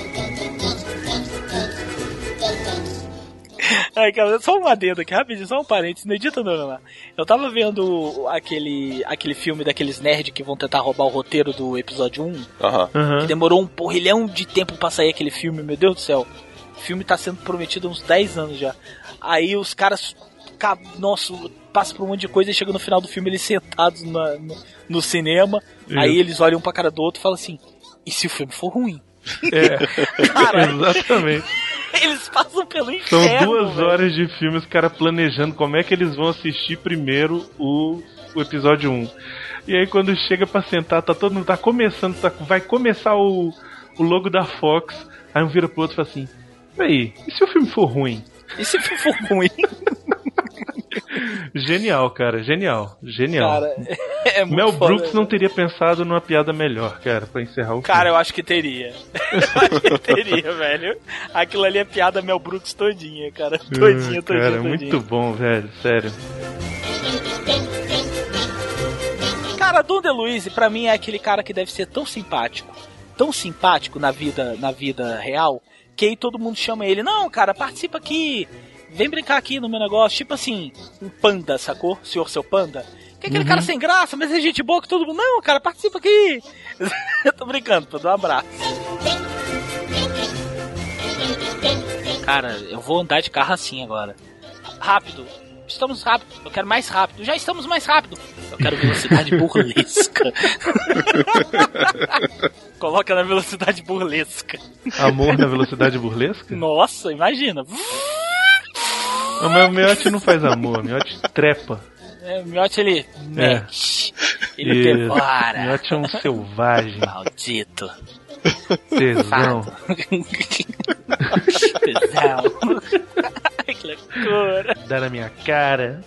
Ai, cara, só um adendo aqui, rapidinho, só um parênteses, não edita não, não. Eu tava vendo aquele, aquele filme daqueles nerds que vão tentar roubar o roteiro do episódio 1, Aham. que demorou um porrilhão de tempo pra sair aquele filme, meu Deus do céu. O filme tá sendo prometido há uns 10 anos já. Aí os caras, ca- nossa, passam por um monte de coisa e chega no final do filme eles sentados na- no, no cinema, Isso. aí eles olham um pra cara do outro e falam assim, e se o filme for ruim? É, [laughs] Caralho. [laughs] exatamente. [laughs] Eles passam pelo São inferno. duas velho. horas de filme, os caras planejando como é que eles vão assistir primeiro o, o episódio 1. E aí quando chega pra sentar, tá todo mundo, tá começando, tá- vai começar o, o logo da Fox, aí um vira pro outro e fala assim, aí, e se o filme for ruim? E se for ruim? Genial, cara, genial, genial. Cara, é muito Mel foda, Brooks não teria pensado numa piada melhor, cara, pra encerrar o Cara, eu acho que teria. [laughs] Eu acho que teria, velho. Aquilo ali é piada Mel Brooks todinha, cara. Todinha, Hum, todinha, Cara, todinha. muito bom, velho, sério. Cara, Dom DeLuise, pra mim, é aquele cara que deve ser tão simpático, tão simpático na vida, na vida real, que todo mundo chama ele, não, cara, participa aqui, vem brincar aqui no meu negócio, tipo assim, um panda, sacou? Senhor seu panda. Que é aquele Uhum. cara sem graça, mas é gente boa que todo mundo. Não, cara, participa aqui. Eu [laughs] tô brincando, pô, dá um abraço. Cara, eu vou andar de carro assim agora. Rápido. Estamos rápido. Eu quero mais rápido. Já estamos mais rápido. Eu quero velocidade burlesca. [laughs] Coloca na velocidade burlesca. Amor na velocidade burlesca? Nossa, imagina. Não, mas o Miotti não faz amor, o Miotti trepa. É, o Miotti ele É. mete. Ele Isso. devora. Miotti é um selvagem. Maldito. Tesão. [laughs] Tesão. [laughs] Que loucura. Dá na minha cara.